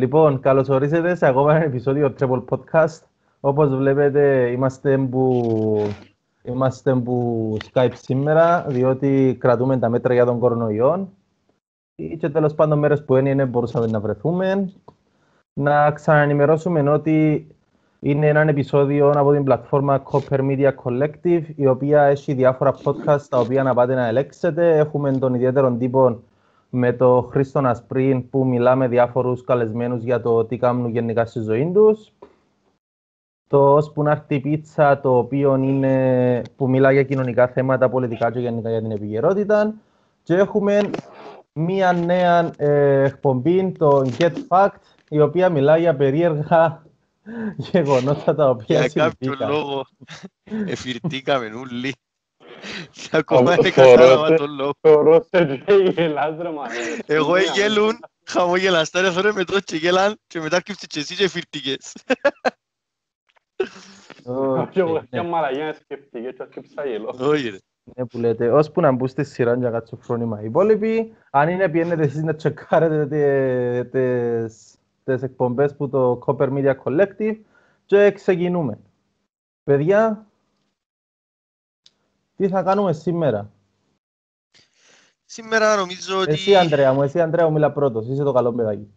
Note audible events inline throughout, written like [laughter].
λοιπόν, καλώς ορίσατε σε ακόμα ένα επεισόδιο Triple Podcast. Όπως βλέπετε, είμαστε που, είμαστε που Skype σήμερα, διότι κρατούμε τα μέτρα για τον κορονοϊό. Και τέλος πάντων μέρες που είναι, μπορούσαμε να βρεθούμε. Να ξαναενημερώσουμε ότι είναι ένα επεισόδιο από την πλατφόρμα Copper Media Collective, η οποία έχει διάφορα podcast τα οποία να πάτε να ελέγξετε. Έχουμε τον ιδιαίτερο τύπο με το Χρήστο Ασπρίν που μιλάμε διάφορους καλεσμένους για το τι κάνουν γενικά στη ζωή τους. Το «Ώσπου να έρθει η πίτσα» το οποίο είναι που μιλά για κοινωνικά θέματα, πολιτικά και γενικά για την επικαιρότητα. Και έχουμε μία νέα ε, εκπομπή, το «Get Fact», η οποία μιλά για περίεργα γεγονότα τα οποία Για κάποιο λόγο εφηρτήκαμε όλοι. Και ακόμα δεν κατάλαβα τον λόγο. Θεωρώ σε και γελάς ρε μα. Εγώ γέλουν, χαμογελαστά ρε φέρε με το και γέλαν και μετά κρύψε και εσύ και εφηρτήκες. Και εγώ μια μαλαγιά σκεφτήκε και σκέψα γελό. Όχι ρε. Ναι, που λέτε, ώσπου να μπουν στη σειρά για κάτσο φρόνημα οι υπόλοιποι. Αν είναι πιένετε εσείς να τσεκάρετε τε- τις, τις εκπομπές που το Copper Media Collective και ξεκινούμε. Παιδιά, τι θα κάνουμε σήμερα; Σήμερα νομίζω ότι... Εσύ Ανδρέα μου, εσύ Ανδρέα μου μιλά πρώτος, είσαι το καλό παιδάκι.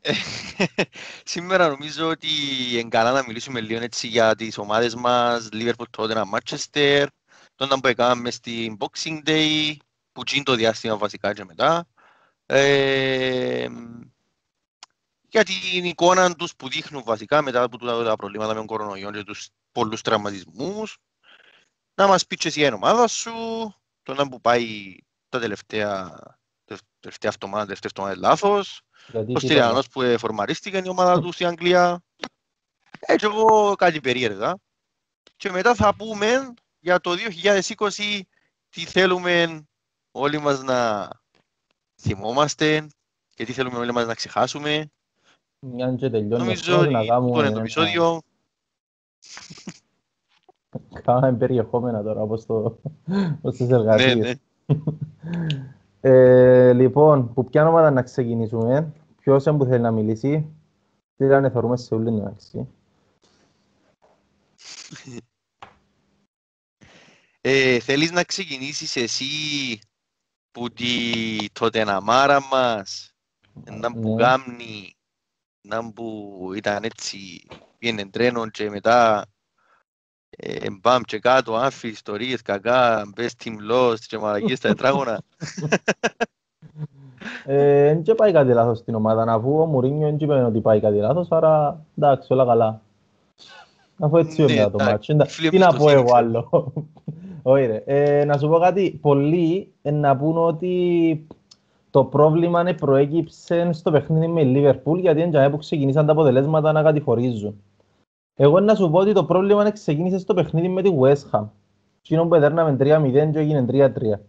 [laughs] Σήμερα νομίζω ότι είναι καλά να μιλήσουμε λίγο έτσι για τις ομάδες μας, Liverpool, Tottenham, Manchester, τον που έκαναμε στην Boxing Day, που είναι το διάστημα βασικά και μετά. Ε, για την εικόνα τους που δείχνουν βασικά μετά από τούτα τα προβλήματα με τον κορονοϊό και τους πολλούς τραυματισμούς. Να μας πεις και εσύ για την ομάδα σου, τον που πάει τα τελευταία, τελευταία εβδομάδα, τελευταία εβδομάδα λάθος. Γιατί Ο τι Στυριανός που εφορμαρίστηκε η ομάδα του στην Αγγλία. Έτσι εγώ κάτι περίεργα. Και μετά θα πούμε για το 2020 τι θέλουμε όλοι μας να θυμόμαστε και τι θέλουμε όλοι μας να ξεχάσουμε. Μιαν και τελειώνει Νομίζω αυτό, ότι να κάνουμε αυτό είναι το ένα- επεισόδιο. [laughs] Κάνουμε περιεχόμενα τώρα, όπως, το, όπως τις Ναι, εργασίες. ναι. Ε, λοιπόν, που ποια ομάδα να ξεκινήσουμε, ποιος είναι που θέλει να μιλήσει, τι λένε θεωρούμε σε όλη την εντάξει. Ε, θέλεις να ξεκινήσεις εσύ που τη τότε να μάρα μας, να που Ναι. κάμνει, να που ήταν έτσι, πήγαινε τρένο και μετά ε, μπαμ και κάτω, άφη, ιστορίες, κακά, best team lost και μαλακίες στα τετράγωνα. Ε, Εν και πάει κάτι λάθος στην ομάδα, να πω ο Μουρίνιο δεν είπε ότι πάει κάτι λάθος, άρα εντάξει, όλα καλά. Αφού έτσι Ναι, είναι το εντάξει, μάτσο, εντα- φίλε τι να πω εμπιστοσύνη, εγώ ξέρω. άλλο. Όχι ρε, Ε, να σου πω κάτι, πολλοί ε, να πούν ότι το πρόβλημα είναι προέκυψε στο παιχνίδι με η Λίβερπουλ γιατί είναι τζαμέ που ξεκινήσαν τα αποτελέσματα να κατηφορίζουν. Εγώ να σου πω ότι το πρόβλημα είναι ξεκίνησε στο παιχνίδι με τη West Ham. Εκείνο που εδέρναμε 3-0 και έγινε 3-3.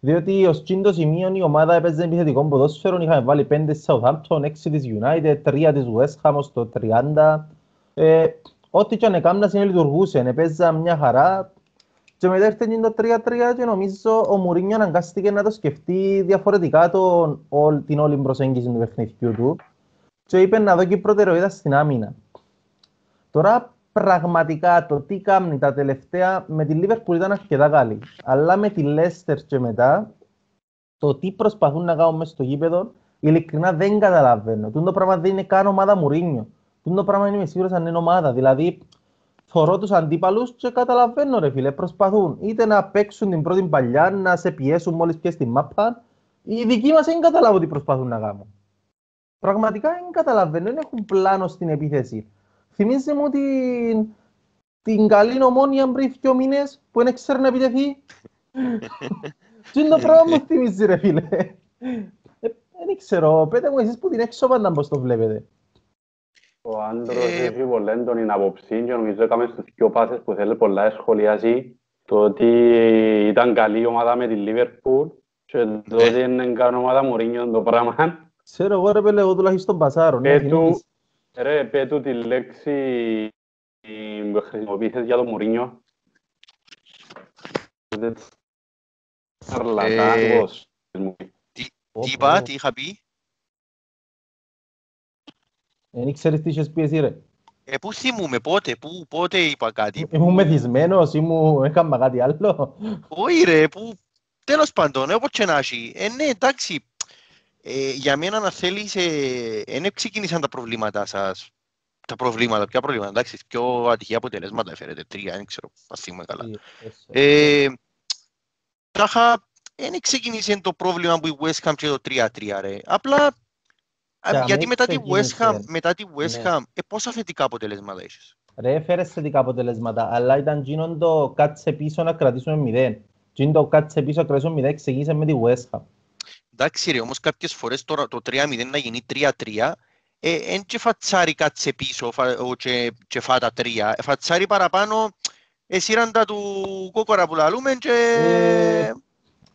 Διότι ως τσίντο σημείο η ομάδα έπαιζε επιθετικό ποδόσφαιρο, είχαμε βάλει 5 της Southampton, 6 της United, 3 της West Ham ως το 30. Ε, ό,τι και αν έκανα συνελειτουργούσε, έπαιζα μια χαρά. Και μετά ήρθε και το 3-3 και νομίζω ο Μουρίνιο αναγκάστηκε να το σκεφτεί διαφορετικά τον, όλ- την όλη προσέγγιση του παιχνιδιού του και είπε να δω και προτεραιότητα στην άμυνα. Τώρα πραγματικά το τι κάνει τα τελευταία με τη Liverpool ήταν αρκετά καλή. Αλλά με τη Leicester και μετά το τι προσπαθούν να κάνουν μέσα στο γήπεδο ειλικρινά δεν καταλαβαίνω. Τούτο το πράγμα δεν είναι καν ομάδα Μουρίνιο. Τούτο το πράγμα είμαι σίγουρος αν είναι ομάδα. Δηλαδή θωρώ τους αντίπαλους και καταλαβαίνω ρε φίλε. Προσπαθούν είτε να παίξουν την πρώτη παλιά, να σε πιέσουν μόλις πιέσεις τη μάπα. Οι δικοί μας δεν καταλάβω τι προσπαθούν να κάνουν. Πραγματικά δεν καταλαβαίνω, δεν έχουν πλάνο στην επίθεση. Θυμίζεις μου την, την καλή ομόνια πριν δύο μήνες που δεν ξέρει να επιτεθεί; [laughs] Τι είναι το πράγμα μου θυμίζεις ρε φίλε; Ε, Δεν ξέρω, πέτε μου εσείς που την έξω πάντα πώς το βλέπετε; Ο άντρος Ε, έχει πολύ έντονη άποψη και νομίζω έκαμε στους δυο πάσες που θέλει πολλά να σχολιάσει το ότι ήταν καλή ομάδα με τη Λίβερπουλ και το Ναι. ότι είναι καλή ομάδα Μουρίνιο το πράγμα. Ξέρω εγώ ρε πέλε, εγώ τουλάχιστον πασάρω. ναι, Πέτου, θυμίζεις. Ρε, πέτου τη λέξη που χρησιμοποιήσεις για το Μουρίνιο. Σαρλατάνος. Πω, Τι είπα, πω. τι είχα πει; Δεν ήξερες τι είχες πει εσύ ρε. Ε, πού θυμούμαι, πότε, πού, πότε είπα κάτι; Ήμουν μεθυσμένος ή μου έκανα κάτι άλλο. Όχι ρε, που τέλος πάντων, όπως και να έχει. Ε, ναι, εντάξει, ε, για μένα να θέλεις, ε, δεν ξεκίνησαν τα προβλήματά σας. Τα προβλήματα, ποια προβλήματα, εντάξει, πιο ατυχή αποτελέσματα έφερετε, τρία, δεν ξέρω, ας θυμούμε καλά. Ε, τάχα, δεν ξεκίνησε το πρόβλημα που η West Ham και το 3-3 ρε. Απλά, α, Για γιατί μέ μετά τη West ξεκίνησε. Ham, μετά τη West Ναι. Ham, ε, πόσα θετικά αποτελέσματα έχεις; Ρε, έφερες θετικά αποτελέσματα, αλλά ήταν γίνον το κάτσε πίσω να κρατήσουμε μηδέν. Γίνον το κάτσε πίσω να κρατήσουμε μηδέν ξεκίνησε με τη West Ham. Εντάξει ρε, όμως κάποιες φορές τώρα το 3-0 να γίνει 3-3, ε, εν και φατσάρι κάτσε πίσω φα, ο, και, και φά τα τρία. Ε, φατσάρι παραπάνω, εσύραν τα του κόκορα που λαλούμε και Ε,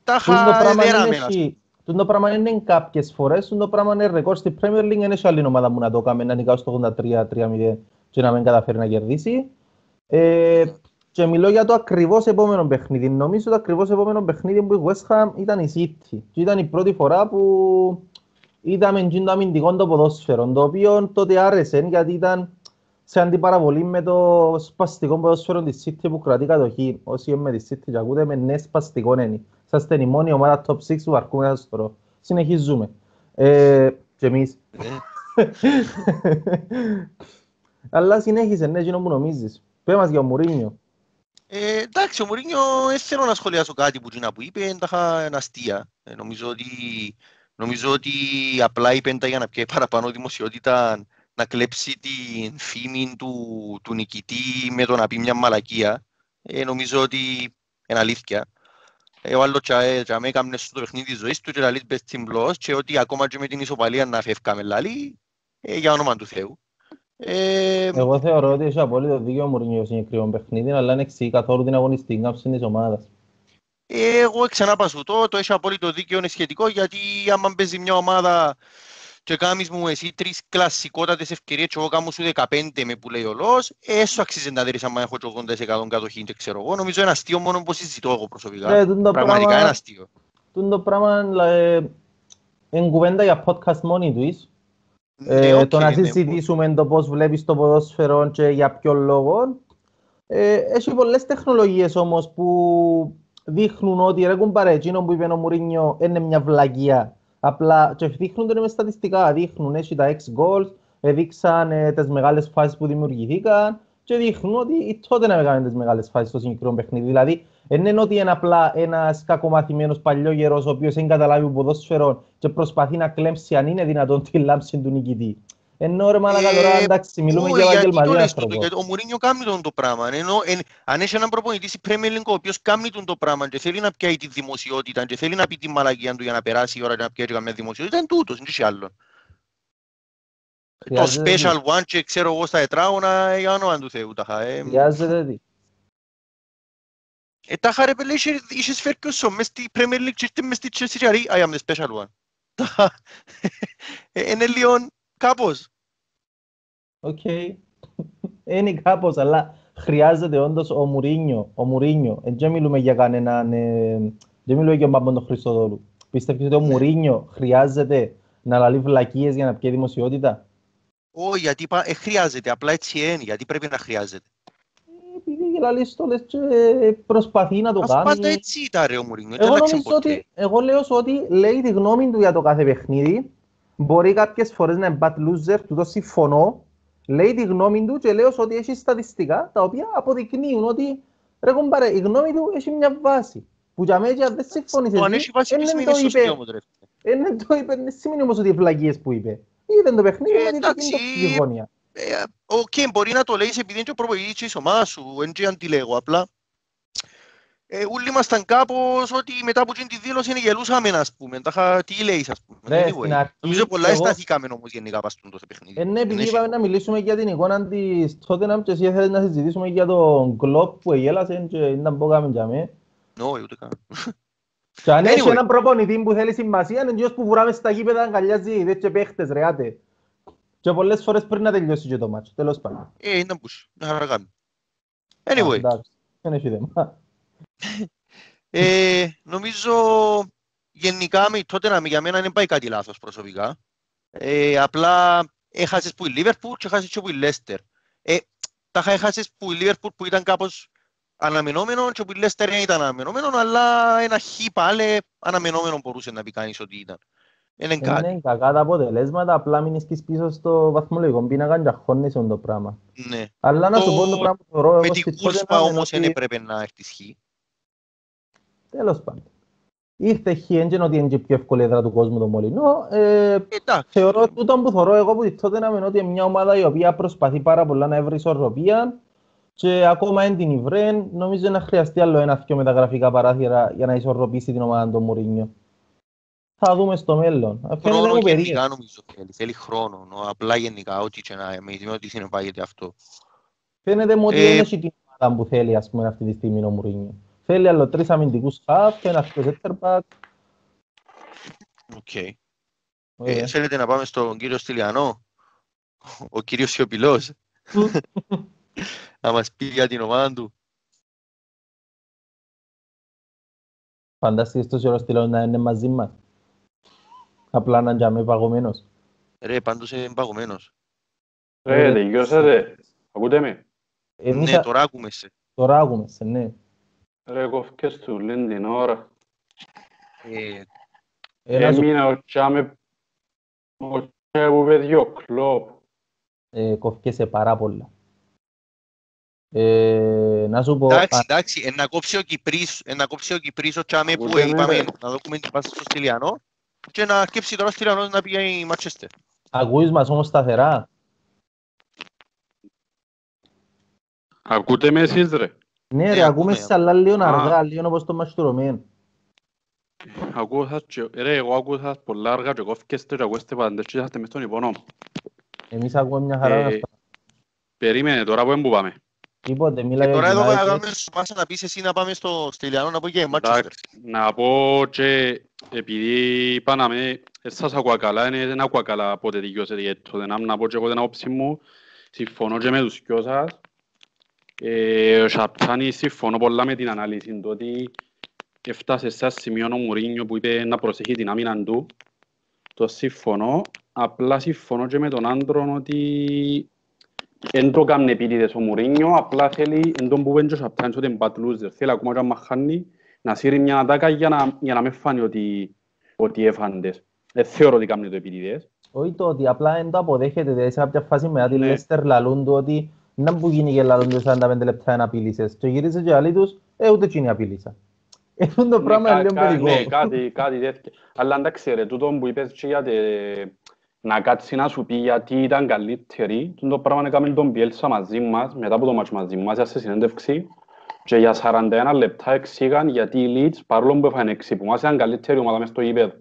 τα Τούτο το είχα πράγμα δέραμε. είναι έχει- τούτο το πράγμα είναι κάποιες φορές, τούτο το πράγμα είναι ρεκόρ στη Premier League, δεν έχει άλλη ομάδα που να το κάνει, να νικάσει το 83-3-0 και να μην καταφέρει να κερδίσει. Ε, και μιλώ για το ακριβώς επόμενο παιχνίδι. Νομίζω το ακριβώς επόμενο παιχνίδι που η West Ham ήταν η City. Και ήταν η πρώτη φορά που είδαμε εκείνο το αμυντικό το ποδόσφαιρο, το οποίο τότε άρεσε γιατί ήταν σε αντιπαραβολή με το σπαστικό ποδόσφαιρο της City που κρατεί κατοχή. Όσοι είναι με τη City και ακούτε με ναι σπαστικό είναι. Είσαστε η μόνη ομάδα top 6 που αρκούμε να σας τώρα. Συνεχίζουμε. Ε, και εμείς. [laughs] Αλλά συνέχισε, ναι, εκείνο που νομίζεις. Πες μας για ο Μουρίνιο. Ε, εντάξει, ο Μουρίνιο δεν θέλω να σχολιάσω κάτι που, εκείνα που είπε, τα είχα αστεία. Ε, νομίζω, ότι, νομίζω ότι απλά είπε τα για να πιέει παραπάνω δημοσιότητα να κλέψει την φήμη του, του νικητή με το να πει μια μαλακία. Ε, νομίζω ότι είναι αλήθεια. Ε, ο άλλος τσα- τσα με έκαμνες στο παιχνίδι της ζωής του και λαλείς μπες στην μπλος και ότι ακόμα και με την ισοπαλία να φεύγαμε λαλή, ε, για όνομα του Θεού. Ε, Εγώ θεωρώ ότι έχει απόλυτο δίκιο ο Μουρίνιο στο συγκεκριμένο παιχνίδι, αλλά δεν εξηγεί καθόλου την αγωνιστική κάψη της ομάδας. Εγώ ξανά πασού το, το έχει απόλυτο δίκαιο είναι σχετικό γιατί άμα παίζει μια ομάδα και κάνεις μου εσύ τρεις κλασσικότατες ευκαιρίες και εγώ κάνω σου 15 με που λέει ο Λος, έσω αξίζει να δεις άμα έχω και 80% κατοχή και ξέρω εγώ. Νομίζω είναι αστείο μόνο που συζητώ εγώ προσωπικά. Ναι, τούτο το Πραγματικά πράγμα- είναι αστείο. Τούτο το πράγμα ε, είναι κουβέντα για podcast μόνη τους. Εις. Ε, Ναι, οκ, το να ναι, συζητήσουμε το πώς βλέπεις το ποδόσφαιρο και για ποιο λόγο. Ε, έχει πολλές τεχνολογίες όμως που δείχνουν ότι ρε κουμπάρε, εκείνο που είπε ο Μουρίνιο είναι μια βλαγία. Απλά και δείχνουν το μες στατιστικά. Δείχνουν, έχει τα 6 goals, έδειξαν ε, τις μεγάλες φάσεις που δημιουργηθήκαν και δείχνουν ότι οι τότε να έκαναν τις μεγάλες φάσεις στο συγκεκριμένο παιχνίδι. Δηλαδή, δεν είναι ότι είναι απλά ένας κακομαθημένος παλιόγερος ο οποίος δεν καταλάβει ποδόσφαιρο και προσπαθεί να κλέμψει αν είναι δυνατόν τη λάμψη του νικητή. Ενώ ρε μαλάκα τώρα Ε, εντάξει, μιλούμε όχι, για γιατί το επαγγελματία λες τούτο, άνθρωπο. γιατί ο Μουρίνιο κάνει τον το πράγμα. Ενώ, εν, αν έχει έναν προπονητής στην Premier League ο οποίος κάνει τον το πράγμα και θέλει να πιάει τη δημοσιότητα και θέλει να πει τη μαλακία του για να περάσει η ώρα και να πιάει και καμία δημοσιότητα, είναι τούτος, είναι και άλλο. Το Χρειάζεται τι. special one και ξέρω εγώ στα τετράγωνα για όνομα του Θεού τα είχα. ε. Χρειάζεται τι. Ε, τα είχα ρε πέλε, είχε- είχες Ferguson μες στη Premier League και ήρθες μες στη Chelsea και λέει, I am the special one. [laughs] Τα είχα- Ε, Είναι λίγο κάπως. Οκ. Είναι κάπως, αλλά χρειάζεται όντως ο Μουρίνιο. Ο Μουρίνιο. Ε, Δεν μιλούμε για κανέναν... ε, Δεν μιλούμε για τον Παμπον τον Χριστοδούλου. Πιστεύεις ότι ο Ναι. Μουρίνιο χρειάζεται να λαλεί βλακείες για να πιει δημοσιότητα; Όχι, γιατί είπα, ε, χρειάζεται, απλά έτσι είναι, γιατί πρέπει να χρειάζεται. Ε, Επειδή λαλείς το λες και προσπαθεί να το Ας κάνει. πάντα έτσι ήταν ρε ο Μουρίνιο, δεν Εγώ άλλαξε νομίζω ποτέ. ότι, εγώ λέω σου ότι λέει τη γνώμη του για το κάθε παιχνίδι. Μπορεί κάποιες φορές να είναι bad loser, του το συμφωνώ. Λέει τη γνώμη του και λέω σου ότι έχει στατιστικά τα οποία αποδεικνύουν ότι ρε κομπάρε, η γνώμη του έχει μια βάση. Που για μένα αν δεν συμφωνείς Το αν εσύ, έχει βάση εν μη δεν σημαίνει το σωστή είπε, όμως ρε. εν δεν το είπε, δεν σημαίνει όμως ότι οι βλακείες που είπε. Είδε το παιχνίδι Ε, με την εντάξει, οπτική γωνία. Ε, Οκ, μπορεί να το λέεις επειδή είναι και ο προπονητής της ομάδας σου, δεν και αντιλέγω, απλά ε, όλοι ήμασταν κάπως ότι μετά από την τη δήλωση είναι γελούσαμε, ας πούμε. Τα είχα- τι λέεις, ας πούμε. Ρε, Anyway, στην αρχή, Νομίζω πολλά εγώ- αισθανθήκαμε όμως γενικά πας στο παιχνίδι. Ε, ναι, Δεν επειδή έχει- είπαμε να μιλήσουμε για την εικόνα της Tottenham και εσύ θέλεις να συζητήσουμε για τον κλόπ που εγέλασε και ήταν που έκαμε για μέ. Όχι, ούτε καν. Και αν έχει Anyway. έναν προπονητή που θέλει σημασία, είναι εκείνος που βουράμε στα γήπεδα αγκαλιάζει ιδέες και παίχτες, ρε, άτε. Και πολλές φορές πριν να τελειώσει και το μάτσο, τέλος πάντων. Ε, ήταν πούς. Να χαρά κάνουμε. Α, Anyway, εντάξει, δεν έχει θέμα. ε, νομίζω γενικά με τότε να για μένα δεν πάει κάτι λάθος προσωπικά. Ε, απλά έχασες που η Λίβερπουλ και έχασες και που η Λέστερ. Ε, τα έχασες που η Λίβερπουλ που ήταν κάπως αναμενόμενο και που η Λέστερ δεν ήταν αναμενόμενο, αλλά ένα χ πάλι αναμενόμενο μπορούσε να πει κανείς ότι ήταν. Είναι κάτι. Είναι κακά τα αποτελέσματα, απλά μην είσαι πίσω στο βαθμολογικό πίνακα και αγχώνεσαι το πράγμα. Ναι. Αλλά να σου πω το πράγμα που θεωρώ Με εγώ την στη κούρσπα Tottenham είναι όμως δεν ότι- έπρεπε να έρθει χ. Τέλος πάντων. Ήρθε χ, έντια ότι είναι και η πιο εύκολη έδρα του κόσμου το Μολυνό. Ε, Εντάξει. θεωρώ τούτο που θεωρώ εγώ που τη τότε να είναι ότι είναι μια ομάδα η οποία προσπαθεί πάρα πολλά να βρει ισορροπία και ακόμα εν την Ιβρέν νομίζω να χρειαστεί άλλο ένα-δυο μεταγραφικά παράθυρα για να ισορροπήσει την ομάδα του Μουρίνιο. Θα δούμε στο μέλλον. Φαίνεται Χρόνο μου περίεργο. γενικά νομίζω θέλει. Θέλει χρόνο. νο, Απλά γενικά ό,τι και να με με ό,τι συνεπάγεται αυτό. Φαίνεται μου ότι Ε, δεν έχει την ομάδα που θέλει ας πούμε, αυτή τη στιγμή ο Μουρίνιο. Θέλει άλλο τρεις αμυντικούς χαφ, ένα πιο center back. Οκ. Ωραία. Ε, θέλετε να πάμε στον κύριο Στυλιανό, ο κύριος Σιωπηλός, [laughs] να μας πει για την ομάδα του. Φαντάστηκες τόσο ώρα στυλό να είναι μαζί μας. Απλά να είναι παγωμένος. Ρε, πάντως είναι παγωμένος. Ρε, τελειώσατε. Ακούτε με; Εμείς Ναι, α- τώρα άκουμε σε. τώρα άκουμε σε, ναι. Ρε, κόφκες του λένε την ώρα. Ε, Ένα σου Έμεινε ο Τσάμε ο Τσάμε που παιδί ο Κλόπ. ε, κοφκέσαι πάρα πολλά. Ε, να σου πω, Εντάξει, α, εντάξει, ε, να κόψει ο Κυπρής, ε, να κόψει ο Κυπρής ο Τσάμε που Ούτε ε, ναι, είπαμε ρε. να δούμε την πάση στο Στυλιανό και να σκέψει τώρα ο Στυλιανός να πήγε η Μάτσεστερ. ακούεις μας όμως σταθερά. Ακούτε με εσείς ρε. Ναι Ε, ρε, ακούμε ακούμε, σε αλλά λίγο Α. αργά, λίγο όπως το μαστουρωμένο. Ακούω σας και- Ρε, εγώ ακούω σας πολλά αργά και κόφκεστε και ακούστε πάντες και είσαστε μες στον υπονό μου. Εμείς ακούμε μια χαρά. Ε, να στα- Περίμενε τώρα που έμπου πάμε. Τίποτε, μίλα Και για τώρα εδώ United. να κάνουμε σου πάσα να πεις εσύ να πάμε στο Στυλιανό να πω και η Μάτσεστερ. Εντάξει, να πω και επειδή είπα να με, ε, σας ακούω καλά, είναι, δεν ακούω καλά πότε δικαιώσετε για το δεν να πω και εγώ την άποψη μου, συμφωνώ και με τους δυο σας. Ε, ο Σαπτάνη συμφωνώ πολλά με την ανάλυση του ότι έφτασε σε ένα σημείο ο Μουρίνιο που είπε να προσέχει την άμυνα του. Το συμφωνώ, απλά συμφωνώ και με τον άντρο ότι δεν το κάνει επίτηδες ο Μουρίνιο, απλά θέλει, εν τον που είπε και ο Σαπτάνης ότι είναι bad loser. Θέλει ακόμα και αν μαχάνει να σύρει μια ατάκα για να, για να μην φάνει ότι, ότι έφαντες. Δεν θεωρώ ότι κάνει το επίτηδες. Όχι το ότι απλά δεν το αποδέχεται, δηλαδή σε κάποια φάση μετά τη Ναι. Λέστερ λαλούν του ότι να που γίνει και λαλούν του 45 λεπτά να απειλήσεις. Και γύρισε και άλλοι τους, ε, ούτε εκείνοι απειλήσα. Αυτό το πράγμα είναι Ναι, λίγο κα- παιδικό. Ναι, κάτι, κάτι τέτοιο. Αλλά εντάξει ρε, τούτο που είπες και για τε- να κάτσει να σου πει γιατί ήταν καλύτερη, τούτο το πράγμα έκαμε τον Πιέλσα μαζί μας, μετά από το μάτς μαζί μας, σε συνέντευξη, και για 41 λεπτά εξήγαν γιατί οι Leeds, παρόλο που έφανε 6 που μας ήταν καλύτερη ομάδα μες στο γήπεδο.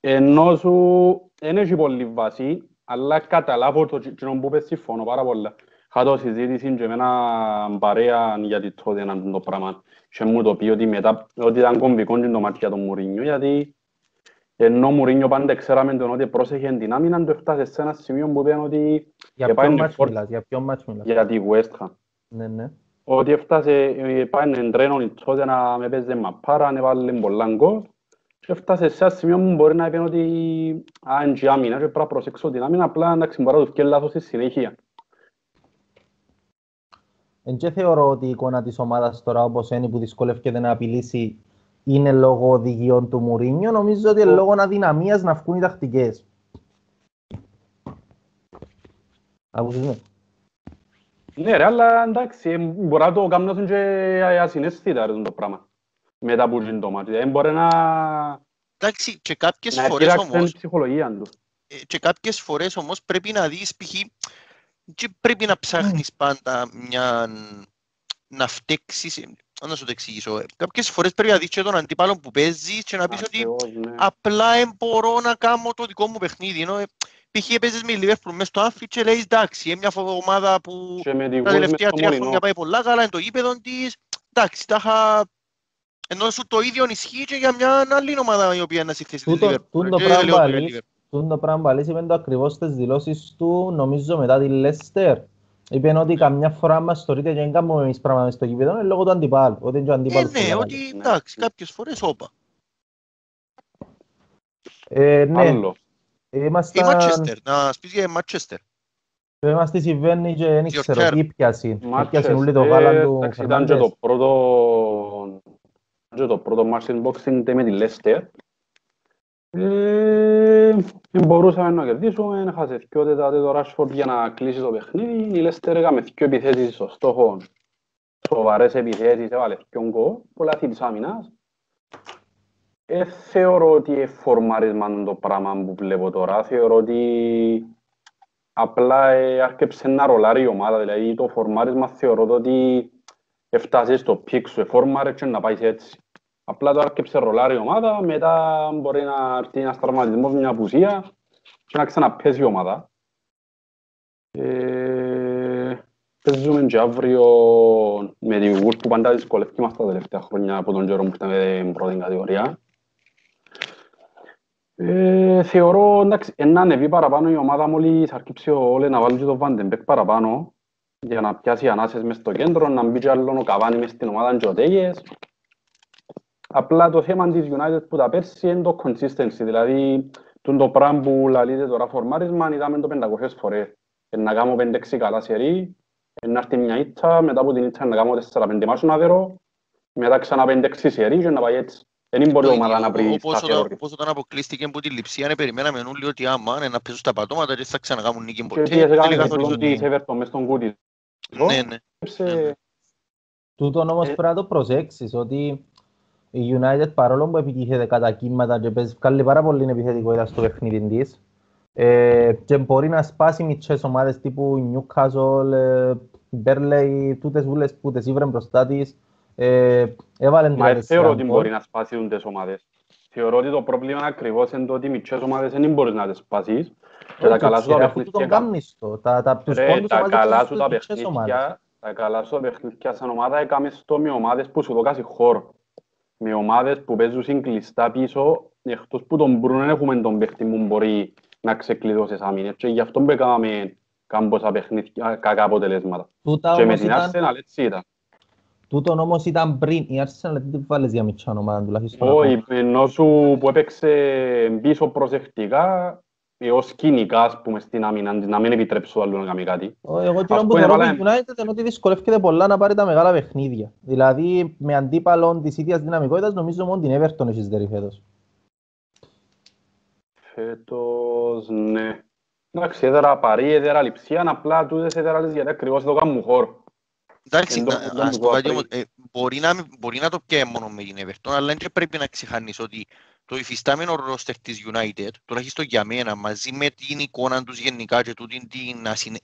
Ενώ σου δεν έχει πολύ βάση, αλλά καταλάβω το κοινό που είπες συμφωνώ πάρα πολλά. Είχα το συζήτηση και με έναν παρέα γιατί τότε έναν το πράγμα. Και μου το πει ότι μετά, ότι ήταν κομβικό και το μάτι για τον Μουρίνιο, γιατί ενώ ο Μουρίνιο πάντα ξέραμε τον ότι πρόσεχε την άμυνα, του έφτασε σε ένα σημείο που είπε ότι Για και πάει ποιο είναι μάτς φόρ- μιλάς, για ποιο μάτς μιλάς; για τη West Ham. Ναι, ναι. Ότι έφτασε, ε, πάει εν τρένο τότε να με παίζει μαπάρα, έβαλε πολλά γκολ και έφτασε σε ένα σημείο που μπορεί να είπε ότι α, είναι και άμυνα και πρέπει να προσέξω την άμυνα, απλά εντάξει μπορεί να του βγει λάθος στη συνέχεια. Εν και θεωρώ ότι η εικόνα της ομάδας τώρα όπως είναι που δυσκολεύεται να απειλήσει είναι λόγω οδηγιών του Μουρίνιο. Νομίζω ότι είναι Ο- λόγω αδυναμίας να βγουν οι τακτικές. Άκουσες με; Ναι ρε, αλλά εντάξει, ε, μπορεί να το κάνουν και ασυναίσθητα ρε, το πράγμα. Μετά που γίνει το μάτι. Δεν μπορεί να, Εντάξει, και κάποιες να φορές πειράξει την όμως, ψυχολογία τους. ε, και κάποιες φορές όμως πρέπει να δεις π.χ. και πρέπει να ψάχνεις πάντα μια να φταίξεις, ε, να σου το εξηγήσω. Ε, Κάποιες φορές πρέπει να δεις και τον αντίπαλο που παίζεις και να πεις ότι Ακριβώς, ναι. απλά δεν μπορώ να κάνω το δικό μου παιχνίδι. Ενώ, ε, π.χ. έπαιζες με η Liverpool μες στο Anfield και λέει εντάξει, είναι μια φο- ομάδα που Και με τη τα Wolves τελευταία μες στο τρία Μολυνό. χρόνια πάει πολλά καλά, είναι το γήπεδο της. Εντάξει, τα είχα... Ενώ σου το ίδιο ισχύει και για μια άλλη ομάδα η οποία είναι στη θέση της Τούτο- Liverpool. τούτο Και πράγμα λέω για αλήθεια. Liverpool. Τούν το πράγμα παλής είπε το ακριβώς στις δηλώσεις του, νομίζω μετά τη Λέστερ. Είπε ότι καμιά φορά μας θεωρείται και δεν κάνουμε εμείς πράγματα μες στο κήπεδο, είναι λόγω του αντιπάλου. Ότι είναι και ο Ε, αντίπαλος που ναι, τα ότι κάνει. Ναι. εντάξει, κάποιες φορές όπα. Ε, ναι, Άλλο. Η ήμασταν... Manchester, να σπίτι για η Manchester. Είμαστε συμβαίνει και δεν Your ξέρω turn. τι πιάσει. Πιάσει όλοι το Manchester, γάλα του εντάξει, ήταν και Φερνάντες. το πρώτο και το πρώτο match στην Boxing Day με τη Leicester. Ε, δεν μπορούσαμε να κερδίσουμε, έχασε δυο τετάτε το Rashford για να κλείσει το παιχνίδι. Η Leicester έκαμε δυο επιθέσεις στο στόχο, σοβαρές επιθέσεις, έβαλε δυο γκολ, πολλά θη της άμυνας. Ε, θεωρώ ότι είναι φορμάρισμα το πράγμα που βλέπω τώρα. Θεωρώ ότι απλά ε, άρκεψε να ρολάρει η ομάδα. Δηλαδή το φορμάρισμα θεωρώ το ότι έφτασε στο peak σου, εφόρμαρε και να πάεις έτσι. Απλά το άρκεψε ρολάρει η ομάδα, μετά μπορεί να έρθει ένας τραυματισμός, μια απουσία και να ξαναπέσει η ομάδα. Ε, παίζουμε και αύριο με τη Wolves που πάντα δυσκολεύει μας τα τελευταία χρόνια από τον καιρό που ήρθαμε στην πρώτη κατηγορία. Ε, θεωρώ εντάξει, να ανεβεί παραπάνω η ομάδα μόλις αρκεψε ο Όλε να βάλει και τον Βαντεμπεκ παραπάνω για να πιάσει ανάσες μες στο κέντρο, να μπει και άλλον ο Καβάνι μες στην ομάδα και ο Τέγες. Απλά το θέμα της United που τα πέρσι είναι το consistency, δηλαδή τούν το πράγμα που λαλείται τώρα φορμάρισμα είδαμε το 500 φορές. Ε, Να κάνω 5-6 καλά σερί, ε, να έρθει μια ήττα, μετά από την ήττα να κάνω 4-5 μάσου να δερώ, μετά ξανά 5-6 σερί και να πάει έτσι. Δεν μπορεί η ομάδα να βρει Όπως σταθερό όταν- ρυθμό. όπως όταν αποκλείστηκε από τη λειψία, ναι, περιμέναμε όλοι ότι άμα ναι, να παίζουν στα πατώματα και θα ξανακάμουν νίκη Και ποτέ. τι έκαμε Τελικά με θεωρείς τον της ότι... Everton μες στον κούτι. Ναι, ναι. Σε- Τούτον όμως Ε, πρέπει να το προσέξεις ότι η United παρόλο που επιτύχεται κατά κύματα και παίζει βγάλει πάρα πολύ επιθετικότητα στο παιχνίδι της ε, και μπορεί να σπάσει μητσές ομάδες τύπου Newcastle, ε, Burnley, τούτες βούλες που τις ήβρε μπροστά της ε, έβαλε Μα τρία δεν θεωρώ ότι τέσσερα μπορεί γκολ. να σπάσει τις ομάδες. Θεωρώ ότι το πρόβλημα ακριβώς είναι το ότι οι μικρές ομάδες δεν μπορείς να τις σπάσεις. Και τα Όχι, καλά σου τα ρε, αφού παιχνίδια τούτον κάνεις το. Τα, τα, τους Ρε, πόντους τα ομάδες καλά τους σου τα στις μητσές ομάδες. παιχνίδια, τα καλά σου τα παιχνίδια σαν ομάδα έκαμες το με ομάδες που σου δώκασαν χώρο. Με ομάδες που παίζουν κλειστά πίσω, εκτός που τον Μπρούνο έχουμε τον παίχτη που μπορεί να ξεκλειδώσει άμυνες και γι' αυτό που έκαμε κάμποσα παιχνίδια, κακά αποτελέσματα. Τούτα Και με όμως την ήταν, Arsenal έτσι ήταν. τούτον όμως ήταν πριν. Η Arsenal δεν την βάλες για μητσάν ομάδα τουλάχιστον. Όχι, ενώ σου που έπαιξε πίσω προσεκτικά, έως κοινικά, ας πούμε, στην άμυνα της, να μην επιτρέψει ο άλλος να κάνει κάτι. Όχι, Εγώ Ας εκείνο που πούμε, θεωρώ βάλαμε- που η United είναι ότι δυσκολεύεται πολλά να πάρει τα μεγάλα παιχνίδια. Δηλαδή με αντίπαλον της ίδιας δυναμικότητας νομίζω μόνο την Everton έχεις δέρει φέτος. Φέτος, ναι. Εντάξει, έδερα παρή, έδερα λειψία, απλά τούτες έδερα λες γιατί ακριβώς το κάνουν χώρο. Εντάξει, Εν το- να- εν το ας που πω είπα κάτι πριν. όμως, ε, μπορεί να μην- μπορεί να το πιάει μόνο με την Everton, αλλά δεν πρέπει να ξεχάνεις ότι το υφιστάμενο roster της United, τουλάχιστον για μένα, μαζί με την εικόνα τους γενικά και τούτην την ασυνε...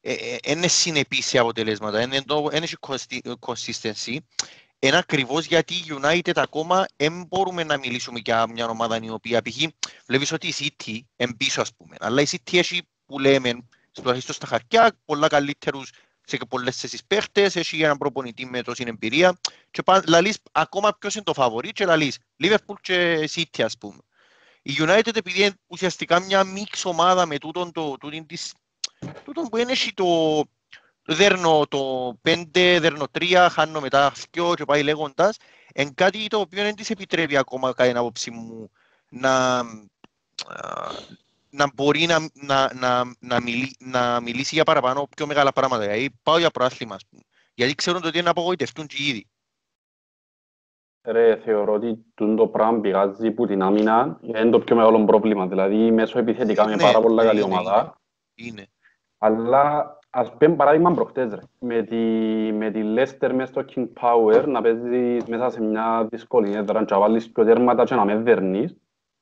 ε, ε, είναι συνεπής σε αποτελέσματα, είναι το- είναι έχει consti- consistency, είναι ακριβώς γιατί η United ακόμα δεν μπορούμε να μιλήσουμε για μια ομάδα η οποία π.χ. βλέπεις ότι η City είναι πίσω ας πούμε, αλλά η City έχει που λέμε τουλάχιστον στα χαρτιά πολλά καλύτερους σε πολλές θέσεις παίχτες, έχει έναν προπονητή με τόση εμπειρία και πα, λαλείς ακόμα ποιος είναι το φαβορί και λαλείς Liverpool και City ας πούμε. Η United επειδή είναι ουσιαστικά μια μίξ ομάδα με τούτον, το, τούτον, της, τούτον που είναι έχει το δέρνω το 5, δέρνω 3, χάνω μετά 2 και πάει λέγοντας, εν κάτι το οποίο δεν της επιτρέπει ακόμα κατά την άποψη μου να, α, να μπορεί να, να, να, να, μιλεί, να μιλήσει για παραπάνω πιο μεγάλα πράγματα. Δηλαδή πάω για προάθλημα, ας πούμε. Γιατί ξέρουν ότι είναι να απογοητευτούν και ήδη. Ρε, θεωρώ ότι τούτο το πράγμα πηγάζει που την άμυνα είναι το πιο μεγάλο πρόβλημα. Δηλαδή, μέσω επιθετικά με Ναι, πάρα πολλά ναι, καλή είναι, ομάδα. Είναι. Αλλά ας πούμε παράδειγμα προχτές ρε. Με τη, με τη Leicester μέσα στο King Power να παίζεις μέσα σε μια δύσκολη έδρα και να βάλεις πιο τέρματα και να με δέρνεις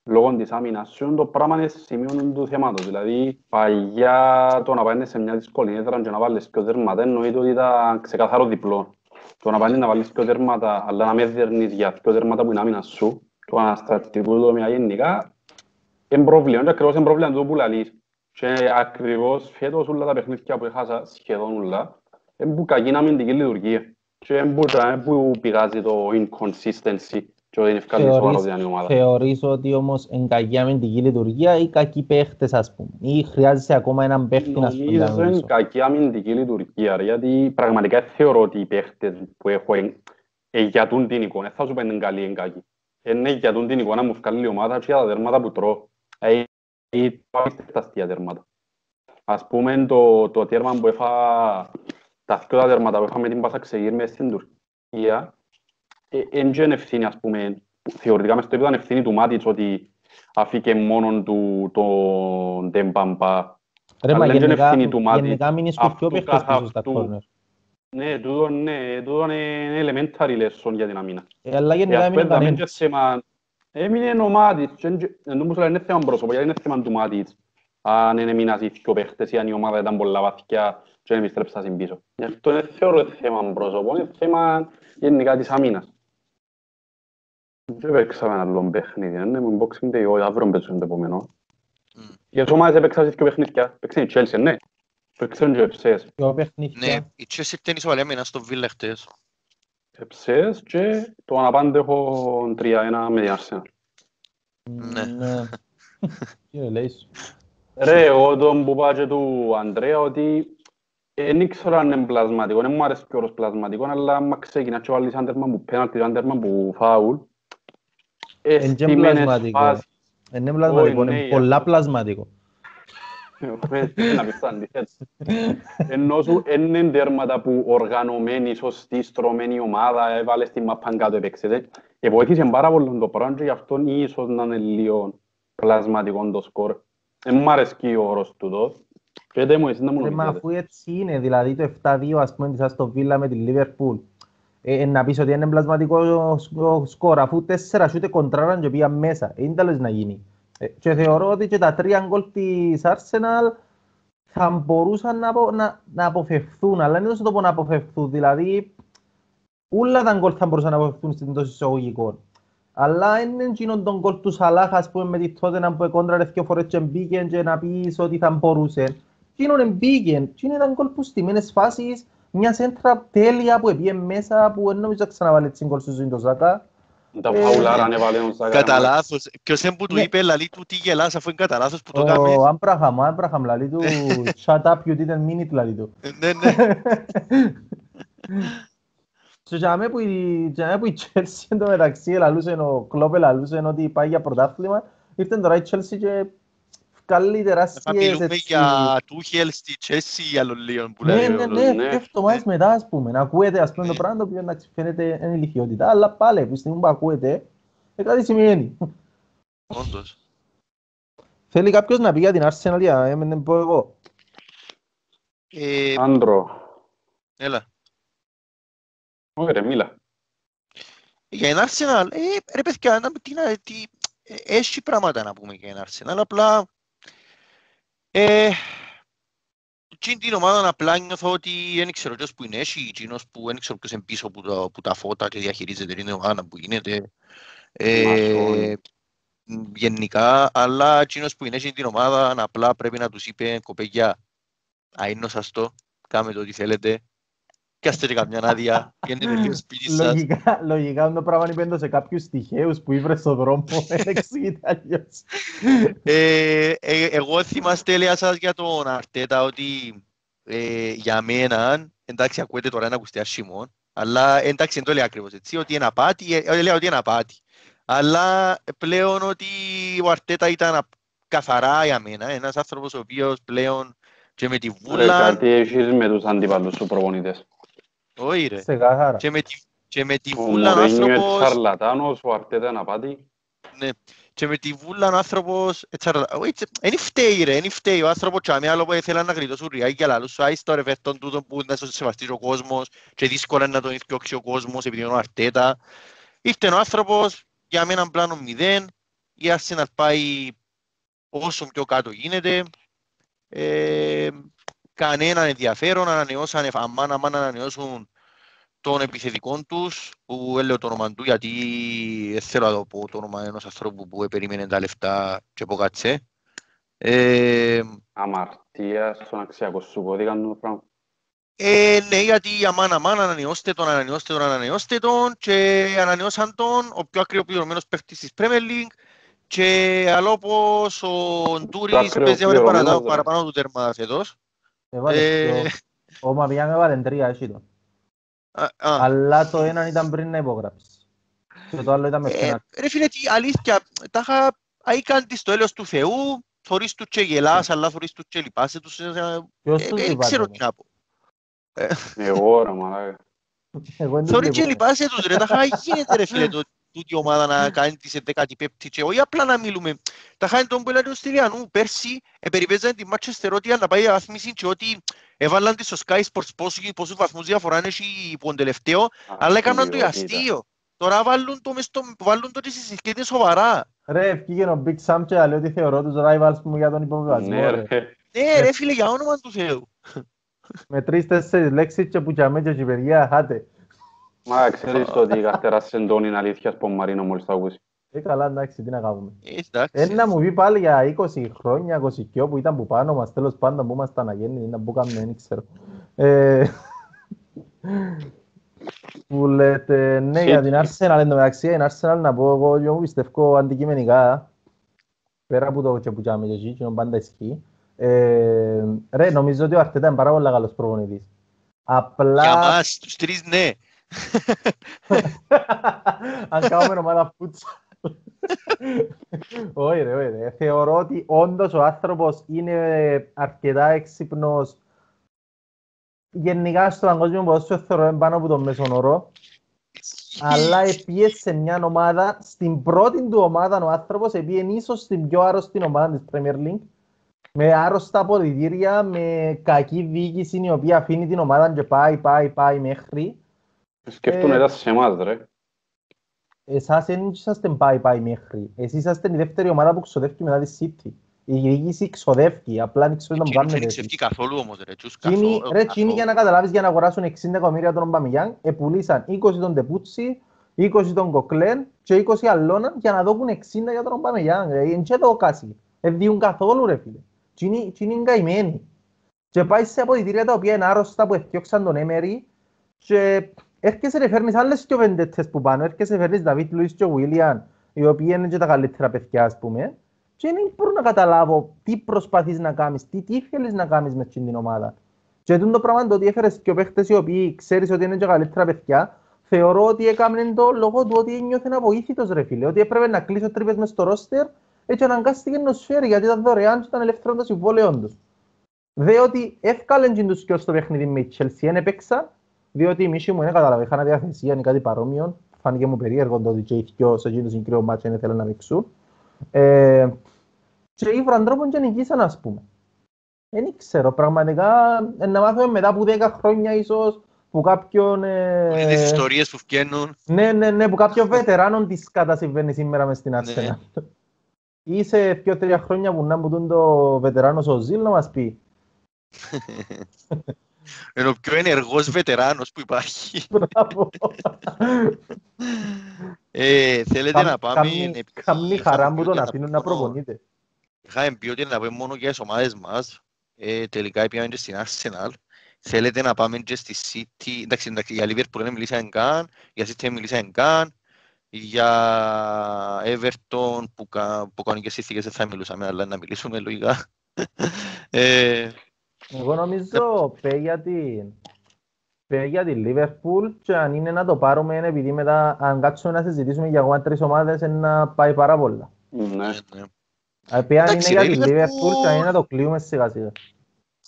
λόγω της άμυνας σου το πράγμα είναι σημείο του θέματος. Δηλαδή παγιά το να πάνε σε μια δύσκολη έδρα και να βάλεις πιο τέρματα εννοείται ότι ήταν ξεκαθαρό διπλό. Το να πάνε να βάλεις πιο τέρματα αλλά να με δέρνεις για πιο τέρματα που είναι άμυνα σου το αναστατικό τομέα γενικά είναι πρόβλημα. Και ακριβώς είναι πρόβλημα το που λαλείς. Και ακριβώς φέτος όλα τα παιχνίδια που έχασα, σχεδόν όλα, είναι που κακή αμυντική λειτουργία. Και είναι που, είναι που πηγάζει το inconsistency και ότι είναι ευκάλλη Θεωρείς- σοβαρότητα η ομάδα. Θεωρείς ότι όμως είναι κακή αμυντική λειτουργία ή κακοί παίχτες ας πούμε. Ή χρειάζεσαι ακόμα έναν παίχτη να σου Νομίζω είναι διανοήσω. κακή αμυντική λειτουργία, ρε, γιατί πραγματικά θεωρώ ότι οι παίχτες που έχω εν- εγιατούν την εικόνα. Δεν θα σου πάνε είναι καλή ή είναι κακή. είναι για τούν την εικόνα μου βγάλει η ομάδα και για τα τέρματα που τρώω. Ε, ή το απίστευτα αστεία τέρματα. Ας πούμε το, το τέρμα που έφα, τα δύο τα τέρματα που έφαμε την Πάσα Ξεγύρ μες στην Τουρκία, δεν είναι ευθύνη, ας πούμε, θεωρητικά μες στο επίπεδο είναι ευθύνη του Μάτιτς ότι αφήκε μόνον του τον Τεμπαμπά. Ρε, μα Αλλά είναι γενικά, ευθύνη του Μάτιτς. γενικά μην είσαι Αυτού πιο παίχτες καθ' πίσω στα αυτού. corner. Ναι, τούτο ναι, τούτο είναι elementary lesson για την αμήνα. Ε, Αλλά Και γενικά ας μην πούμε, είναι δαμέ και θέμα- Έμεινε ο Μάτιτς, και εν- εν τω που σου λέω, είναι θέμα πρόσωπο, γιατί είναι θέμα του Μάτιτς. Αν είναι μήνας ή δυο παίχτες ή αν η ομάδα ήταν πολλά βαθιά και δεν επιστρέψασαν πίσω. Γι' αυτό δεν θεωρώ θέμα πρόσωπο, είναι θέμα γενικά της αμήνας. Δεν παίξαμε ένα άλλο παιχνίδι, είναι με Boxing Day, όχι αύριο παίζουν το επόμενο. Μμ. Για τις ομάδες έπαιξαν δύο παιχνίδια, παίξαν η Chelsea, ναι. Παίξαν και οι Εψές. πιο Ναι, παιχνίδια. η Chelsea ήταν ισοπαλία με ένα στο Villa χτες. Εψές και το αναπάντεχο 3-1 με την Arsenal. Ναι. Ναι. [laughs] Κύριε Λέης. Ρε, εγώ τον που είπα και του Ανδρέα ότι δεν ήξερα αν είναι πλασματικό, δεν μου αρέσει και ο όρος πλασματικό, αλλά άμα ξεκινάς και βάλεις άντερμα που πέναλτι, άντερμα που φάουλ, ε, Εν και στημένες πλασματικό. φάσεις, Είναι πλασματικό, Όχι, είναι ναι, πολλά αυτό. πλασματικό. ε, να πεις το αντίθετο. Ενώ [laughs] σου εν είναι τέρματα που οργανωμένη, σωστή, στρωμένη ομάδα, έβαλες την μάπαν κάτω, έπαιξες. Ε, βοήθησε πάρα πολύ το πράγμα και γι' αυτό ίσως να είναι λίγο πλασματικό το σκορ. Δεν μου αρέσει ο όρος τούτος. Και δεν μου εσύ να μου Ρε, μα νομίζετε. αφού έτσι είναι, δηλαδή το 7-2 ας πούμε της Αστον Βίλα με τη Λίβερπουλ. Ε, ε, να πεις ότι είναι πλασματικό σκο- σκορ, αφού τέσσερα σούτε κοντράραν και πήγαν μέσα. Είναι τέλος να γίνει. Ε, και θεωρώ ότι και τα τρία γκολ της Arsenal θα μπορούσαν να, απο- να, να αποφευθούν, αλλά δεν το πω να αποφευθούν, δηλαδή όλα τα γκολ θα μπορούσαν να αποφευθούν στην τόσο εισαγωγικών. Αλλά είναι εκείνον τον γκολ του Σαλάχ, ας πούμε, με τη Tottenham που εκόντραρε δύο φορές και μπήκε και να πεις ότι θα μπορούσε. Εκείνον εμπήκε. Εκείνον ήταν γκολ που στημένες φάσεις, μια σέντρα τέλεια που έπιε μέσα, που δεν νομίζω να ξαναβάλει έτσι γκολ στη ζωή του Ζάκα. Τα Ε, φαουλάρα ανέβαλε ο Σάκα. Κατά λάθος. Ποιος είναι που του Ναι. είπε, λαλή του, τι γελάς αφού είναι κατά λάθος που το κάνεις. Ο Άμπραχαμ, ο Άμπραχαμ, λαλεί του, [laughs] shut up, you didn't mean it, λαλεί του. Ναι, ναι. [laughs] Και για μέ που η, για μέ που η Chelsea εν τω μεταξύ ελαλούσε, ο Κλόπ ελαλούσε ότι πάει για πρωτάθλημα, ήρθε τώρα η Chelsea και βγάλει Θα τεράστιες μιλούμε έτσι... για Τούχελ στη Chelsea για Λολίον που Ναι, λέει ναι, ο ναι, ναι. και εβδομάδες μετά ας πούμε, να ακούετε ας πούμε το πράγμα το οποίο εντάξει φαίνεται είναι ηλικιότητα, αλλά πάλι που στιγμή που ακούετε, ε, κάτι σημαίνει. Όντως. Θέλει κάποιος να πει για την Arsenal για να μην πω εγώ. Ε, Άντρο. Έλα. Όχι ρε, μίλα. Για την Arsenal, ε, ρε παιδιά, να, τι, να, τι, ε, έχει πράγματα να πούμε για την Arsenal, απλά ε, εκείνη την ομάδα απλά νιώθω ότι δεν ξέρω ποιος που είναι έχει, εκείνος που δεν ξέρω ποιος είναι πίσω από τα, που τα φώτα και διαχειρίζεται την ομάδα που γίνεται. Ε, Μασόνι. μ, γενικά, αλλά εκείνος που είναι έχει την ομάδα απλά πρέπει να τους είπε κοπέγια, αείνωσα το, κάμε το ό,τι θέλετε, πιάστε και καμιά άδεια, γίνετε λίγο σπίτι σας. Λογικά, λογικά το πράγμα είναι σε κάποιους τυχαίους που ήβρες στον δρόμο, [laughs] δεν εξηγείται αλλιώς. Ε, ε, εγώ θυμάστε λέει σας για τον Αρτέτα ότι ε, για μένα, εντάξει ακούετε τώρα να ακουστεί ασχημόν, αλλά εντάξει δεν το λέει ακριβώς έτσι, ότι είναι απάτη, ε, ε, λέω ότι είναι απάτη. Αλλά πλέον ότι ο Αρτέτα ήταν α- καθαρά για μένα, ένας άνθρωπος ο οποίος πλέον και με τη Ρε, βούλα, κάτι έχεις με τους αντίπαλους σου προπονητές. Όχι ρε, Σε κάθαρα. και με τη, και με τη Ο βούλα ο Μωρίνιο είναι άνθρωπος, τσαρλατάνος, ο Αρτέτα είναι απάτη. Ναι. Και με τη βούλα ο άνθρωπος, έτσι, αρα- όχι, έτσι, εν φταίει ρε, εν φταίει ο άνθρωπος και αμέσως που ήθελα να γλιτώσουν ριάκι για λαλούς σου, άιστο ρε φέρτον τούτον που να σε σεβαστείς ο κόσμος και δύσκολα να τον ηθιώξει ο κόσμος επειδή είναι ο Αρτέτα. Ήρθε ο άνθρωπος για μένα πλάνο μηδέν, η Arsenal πάει όσο πιο κάτω γίνεται. Ε, κανένα ενδιαφέρον, ανανεώσαν, αμάν αμάν ανανεώσουν των επιθετικών τους, που έλεγα το όνομα του γιατί δεν θέλω να το πω το όνομα ενός ανθρώπου που περίμενε τα λεφτά και αποκάτσε. Ε, Αμαρτίας στον αξιακό σου κώδικα το πράγμα. ε, ναι, γιατί αμάν αμάν ανανεώστε τον, ανανεώστε τον, ανανεώστε τον και ανανεώσαν τον ο πιο ακριβοπληρωμένος παίκτης της Premier League και άλλο όπως ο Ντούρις παίζει ώρες ακριβοπληρωμένος, παραπάνω, ρε. παραπάνω του τέρμα φέτος. Έβαλε Ε, το- Ο Μαβιάν έβαλε τρία, έχει το. α, α, Αλλά το ένα ήταν πριν να υπογράψει. Και το άλλο ήταν με Ε, πέναλτι. ρε φίλε, τι αλήθεια, τα είχα αίκαντη στο έλεος του Θεού, θωρείς του και γελάς, αλλά θωρείς του και λυπάσαι τους, ε, Ποιος ε, τους δεν λυπάται, ξέρω όμως; τι να πω. Εγώ ρε μαλάκα. Εγώ δεν Θωρείς τους και λυπώ. λυπάσαι τους ρε, τα είχα γίνεται ρε φίλε, το- τούτη η ομάδα να κάνει τη σε 15η και όχι απλά να μιλούμε. Τα είχα τον που έλεγε ο Στυλιανού, πέρσι περιπέζανε τη Manchester ότι να πάει βαθμίση και ότι έβαλαν τη στο Sky Sports πόσους, πόσους βαθμούς διαφορά έχει που τον τελευταίο, αλλά έκαναν το για αστείο. Τώρα βάλουν το, μες στο, βάλουν το και στις συσκέτες σοβαρά. Ρε, ευκήγε ο Big Sam και λέει ότι θεωρώ τους rivals μου για τον υποβιβασμό. Ναι ρε. ρε. Ναι ρε φίλε, για όνομα του Θεού. Με τρεις-τέσσερις λέξεις και που τζαμέ και παιδιά, χάτε. Μα ξέρεις το ότι καθέρασε τον είναι αλήθεια από Μαρίνο μόλις το ακούσεις. Ε, καλά, εντάξει, τι να κάνουμε. Ε, εντάξει. Ένα μου πει πάλι για 20 χρόνια, 20 κιό που ήταν που πάνω μας, τέλος πάντων που ήμασταν αγέννητοι, να που κάνουμε, δεν ξέρω. Ε, που λέτε, ναι, για την Arsenal, εν τω μεταξύ, την Arsenal να πω εγώ, εγώ πιστεύω αντικειμενικά, πέρα από το και που τζάμε και εκεί, και πάντα ισχύει, ε, ρε, νομίζω ότι ο Αρτέτα είναι πάρα πολύ καλός προπονητής. Απλά... Για μας, τους τρεις ναι. Αν κάνουμε ομάδα φούτσα. Όχι ρε, όχι ρε. Θεωρώ ότι όντως ο άνθρωπος είναι αρκετά έξυπνος γενικά στο παγκόσμιο ποδόσφαιρο θεωρώ είναι πάνω από τον μέσον όρο αλλά επίεσε μια ομάδα, στην πρώτη του ομάδα ο άνθρωπος επίεν ίσως στην πιο άρρωστη ομάδα της Premier League με άρρωστα αποδητήρια, με κακή διοίκηση η οποία αφήνει την ομάδα και πάει, πάει, πάει μέχρι Σκέφτομαι Ε, ήταν σε εμάς ρε. Εσάς δεν είσαστε πάει πάει μέχρι. Εσείς είσαστε η δεύτερη ομάδα που ξοδεύει μετά τη City. Η διοίκηση ξοδεύει, απλά δεν ξέρω να μου Εκείνος κάνετε δεν εσείς. ξεφτεί καθόλου όμως ρε. Τσούς, Τσίνοι- καθόλου, Ρε, τσίνοι για να καθόλου. καταλάβεις για να αγοράσουν 60 εκατομμύρια τον Ομπαμιγιάνγκ, επουλήσαν 20 τον Τεπούτσι, 20 τον Κοκλέν και 20 αλλώναν για να δώκουν 60 για τον Ομπαμιγιάνγκ. ρε. Είναι και το κάσι. Δεν διούν καθόλου ρε φίλε. Τσίνοι τσίνοι είναι καημένοι. Και πάει σε αποδητήρια τα οποία είναι άρρωστα που έφτιαξαν τον Έμερι και έρχεσαι να φέρνεις άλλες και βεντέτες που πάνω. Έρχεσαι να φέρνεις Δαβίτ Λουίς και Βίλιαν, οι οποίοι είναι και τα καλύτερα παιδιά ας πούμε. Και δεν μπορώ να καταλάβω τι προσπαθείς να κάνεις, τι, τι θέλεις να κάνεις μες αυτήν την ομάδα. Και τούτο το πράγμα το ότι έφερες και παίχτες οι οποίοι ξέρεις ότι είναι και καλύτερα παιδιά, θεωρώ ότι έκαμε το λόγω του ότι νιώθει αβοήθητος ρε φίλε, ότι έπρεπε να κλείσω τρύπες μες στο ρόστερ έτσι αναγκάστηκε να τους φέρει γιατί ήταν δωρεάν και ήταν ελεύθερο το συμβόλαιο τους. Δε ότι εύκαλεν και τους και στο παιχνίδι με η Chelsea, δεν έπαιξα, διότι η μίση μου δεν κατάλαβε, είχαν διαθεσία, είναι κάτι παρόμοιο, φάνηκε μου περίεργο το ότι και οι δυο σε εκείνο το συγκεκριμένο μάτσο δεν θέλουν να παίξουν. Ε, και οι βραντρόπων και νικήσαν ας πούμε. Δεν ξέρω, πραγματικά ε, να μάθουμε μετά από 10 χρόνια ίσως που κάποιον... ε, Όλες τις ιστορίες που βγαίνουν. ναι, ναι, ναι, που κάποιον [laughs] βετεράνων της κατά συμβαίνει σήμερα μες στην Ναι. Arsenal. Ή σε δύο-τρία χρόνια που να μπουν το βετεράνος ο Ζήλ να μας πει. [laughs] Είναι ο πιο ενεργός βετεράνος που υπάρχει. Μπράβο. Ε, θέλετε να πάμε... Καμνή- επειδή Καμνή είχαμε χαρά πει που ότι τον να αφήνουν να πούμε μόνο- προπονείται. Είχαμε πει ότι να πούμε μόνο για τις ομάδες μας. Ε, τελικά πήγαμε και στην Arsenal. Θέλετε να πάμε και στη City. Εντάξει, εντάξει, για Liverpool δεν μιλήσαμε καν. Για City δεν μιλήσαμε καν. Για Everton που, κα, που κανονικές συνθήκες δεν θα μιλούσαμε, αλλά να μιλήσουμε λογικά. Ε, Εγώ νομίζω πέ για την πέ για την Liverpool και αν είναι να το πάρουμε είναι επειδή μετά αν κάτσουμε να συζητήσουμε για ακόμα τρεις ομάδες είναι να πάει πάρα πολλά. Ναι. ναι, ναι. Επειδή αν είναι Εντάξει, για ρε, την Liverpool- Liverpool και αν είναι να το κλείουμε σιγά σιγά.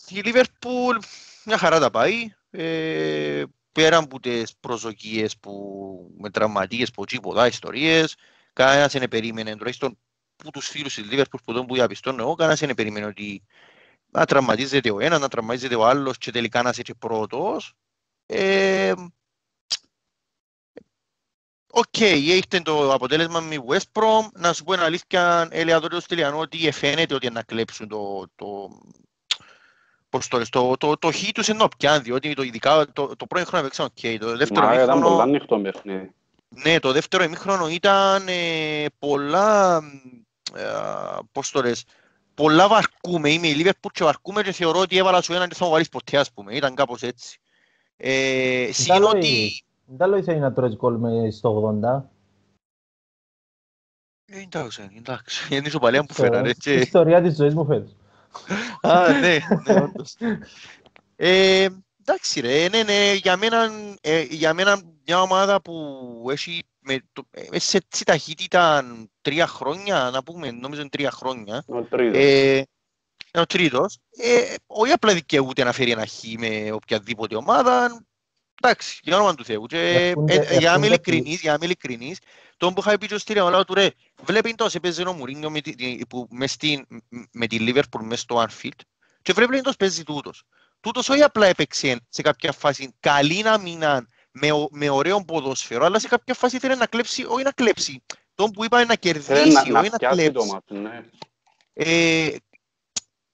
Η Liverpool μια χαρά τα πάει. Ε, πέρα από τις προσδοκίες που με τραυματίες, που τίποτα, ιστορίες, κανένας δεν περίμενε, τουλάχιστον που τους φίλους της Liverpool που τον που διαπιστώνω εγώ, κανένας δεν περίμενε ότι να τραυματίζεται ο ένας, να τραυματίζεται ο άλλος και τελικά να είσαι και πρώτος. Ε, Οκ, ήρθε το αποτέλεσμα με West Brom. Να σου πω ένα αλήθεια, έλεγα τότε στο Στυλιανό ότι φαίνεται ότι να κλέψουν το, το, πώς το, λες, το, το, το χ τους ενώ πιάνει, διότι το, ειδικά το, το πρώτο χρόνο έπαιξαν οκ. Το δεύτερο Μα ήταν πολλά ημίχρονο, ανοιχτό παιχνίδι. ναι, το δεύτερο ημίχρονο ήταν ε, πολλά, ε, πώς το λες, πολλά βαρκούμε. Είμαι η Liverpool και βαρκούμε και θεωρώ ότι έβαλα σου έναν και θα μου βάλεις ποτέ, ας πούμε. Ήταν κάπως έτσι. Ε, συν Καλό ότι... είναι. Δεν τα λέω είσαι να τρώεις γκολ με στο 80. Ε, Εντάξει, εντάξει. Είναι ισοπαλία που φέρα, ρε. Η και- ιστορία της ζωής μου φέτος. Α, ναι, ναι, όντως. Ε, εντάξει ρε, ναι, ναι, για μένα, ε, για μένα μια ομάδα που έχει με, το, ε, σε έτσι ταχύτητα τρία χρόνια, να πούμε, νομίζω είναι τρία χρόνια, Ο τρίτος. ε, είναι ο τρίτος, ε, όχι απλά δικαιούται να φέρει ένα χ με οποιαδήποτε ομάδα, εντάξει, για όνομα του Θεού. Και, Έρχονται- ε, για να είμαι έρχονται ειλικρινής, για να είμαι ειλικρινής, τον που είχα πει και στη Ρεαλά του, ρε, βλέπει τόσο έπαιζε ο Μουρίνιο με, τη, τη- που, μες στην, με τη Liverpool μες στο Anfield και βλέπει τόσο παίζει τούτος. Τούτος όχι απλά έπαιξε σε κάποια φάση καλή να μείναν με, ο- με ωραίο ποδόσφαιρο, αλλά σε κάποια φάση ήθελε να κλέψει, όχι να κλέψει, τον που είπα να Θέλει κερδίσει, να, να όχι να πιάσει το κλέψει. μάτι, ναι. Ε,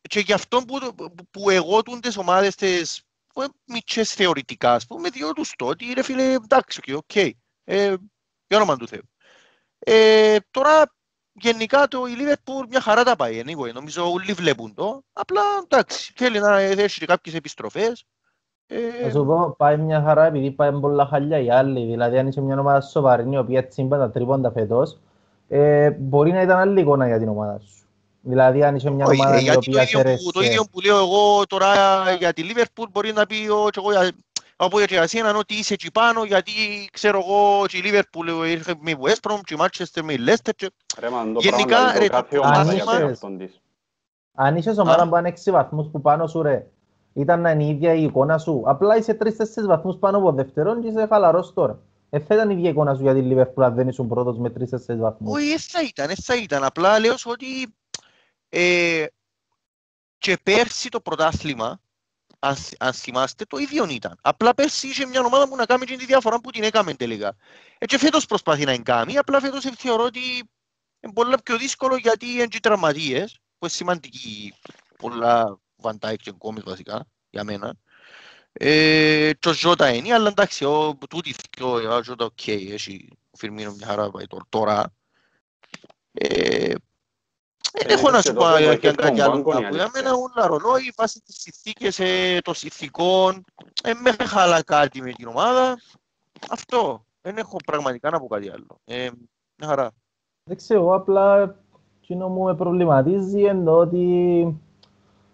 και γι' αυτό που, που εγώ τούν τις ομάδες τις που είναι μητσές θεωρητικά, ας πούμε, διότι τους το ότι ρε φίλε, εντάξει, οκ, οκ, ε, για όνομα του Θεού. Ε, τώρα, γενικά το η Liverpool μια χαρά τα πάει, anyway, νομίζω όλοι βλέπουν το, απλά εντάξει, θέλει να έχει και κάποιες επιστροφές. Θα Ε, σου πω, πάει μια χαρά επειδή πάει πολλά χαλιά οι άλλοι. Δηλαδή, αν είσαι μια ομάδα σοβαρή, η οποία τσίμπα τα τρίποντα φέτος, ε, μπορεί να ήταν άλλη εικόνα για την ομάδα σου. Δηλαδή, αν είσαι μια όχι, ομάδα ε, η γιατί το οποία ίδιο, που, το σέρεσε... ίδιο που λέω εγώ τώρα για τη Liverpool μπορεί να πει ο, και εγώ για, από για εσένα ότι είσαι εκεί πάνω γιατί ξέρω εγώ και η Liverpool ήρθε με η West Brom και η Manchester με η Leicester και Ρε, μα το Γενικά, πράγμα, δηλαδή, ρε, το κάθε το ομάδα αν για τον είσαι- εαυτόν της. Αν είσαι ομάδα που είναι 6 βαθμούς που πάνω σου, ρε, ήταν να είναι η ίδια η εικόνα σου. Απλά είσαι 3-4 βαθμούς πάνω από δεύτερον και είσαι χαλαρός τώρα. Ε, θα ήταν η ίδια εικόνα σου για την Liverpool αν δεν ήσουν πρώτος με 3-4 βαθμούς. όχι ε, θα ήταν, ε, θα ήταν απλά λέω σου ότι ε, και πέρσι το πρωτάθλημα αν, θ- αν θυμάστε το ίδιο ήταν απλά πέρσι είχε μια ομάδα που να κάνει και τη διαφορά που την έκαμε τελικά ε, και φέτος προσπαθεί να την κάνει απλά φέτος ε, θεωρώ ότι είναι πολύ πιο δύσκολο γιατί είναι και οι τραυματίες που είναι σημαντικοί πολλά Βαντάικ και Γκόμες βασικά για μένα ε, και ο Ζώτα είναι, αλλά εντάξει, ο, τούτοι οι θκυο, ο Ζώτα οκ, έχει ο Φιρμίνο μια χαρά πάει τω- τώρα. Ε, δεν Ε, έχω να και σου τότε πω το για έχει κάτι τον άλλο. πάγκο, να η πω. Για αλήθεια. μένα όλα ρολόι, βάσει τις συνθήκες ε, των συνθήκων, ε, με χαλά κάτι με την ομάδα. Αυτό. Δεν έχω πραγματικά να πω κάτι άλλο. Ε, μια χαρά. Δεν ξέρω, απλά εκείνο μου με προβληματίζει είναι ότι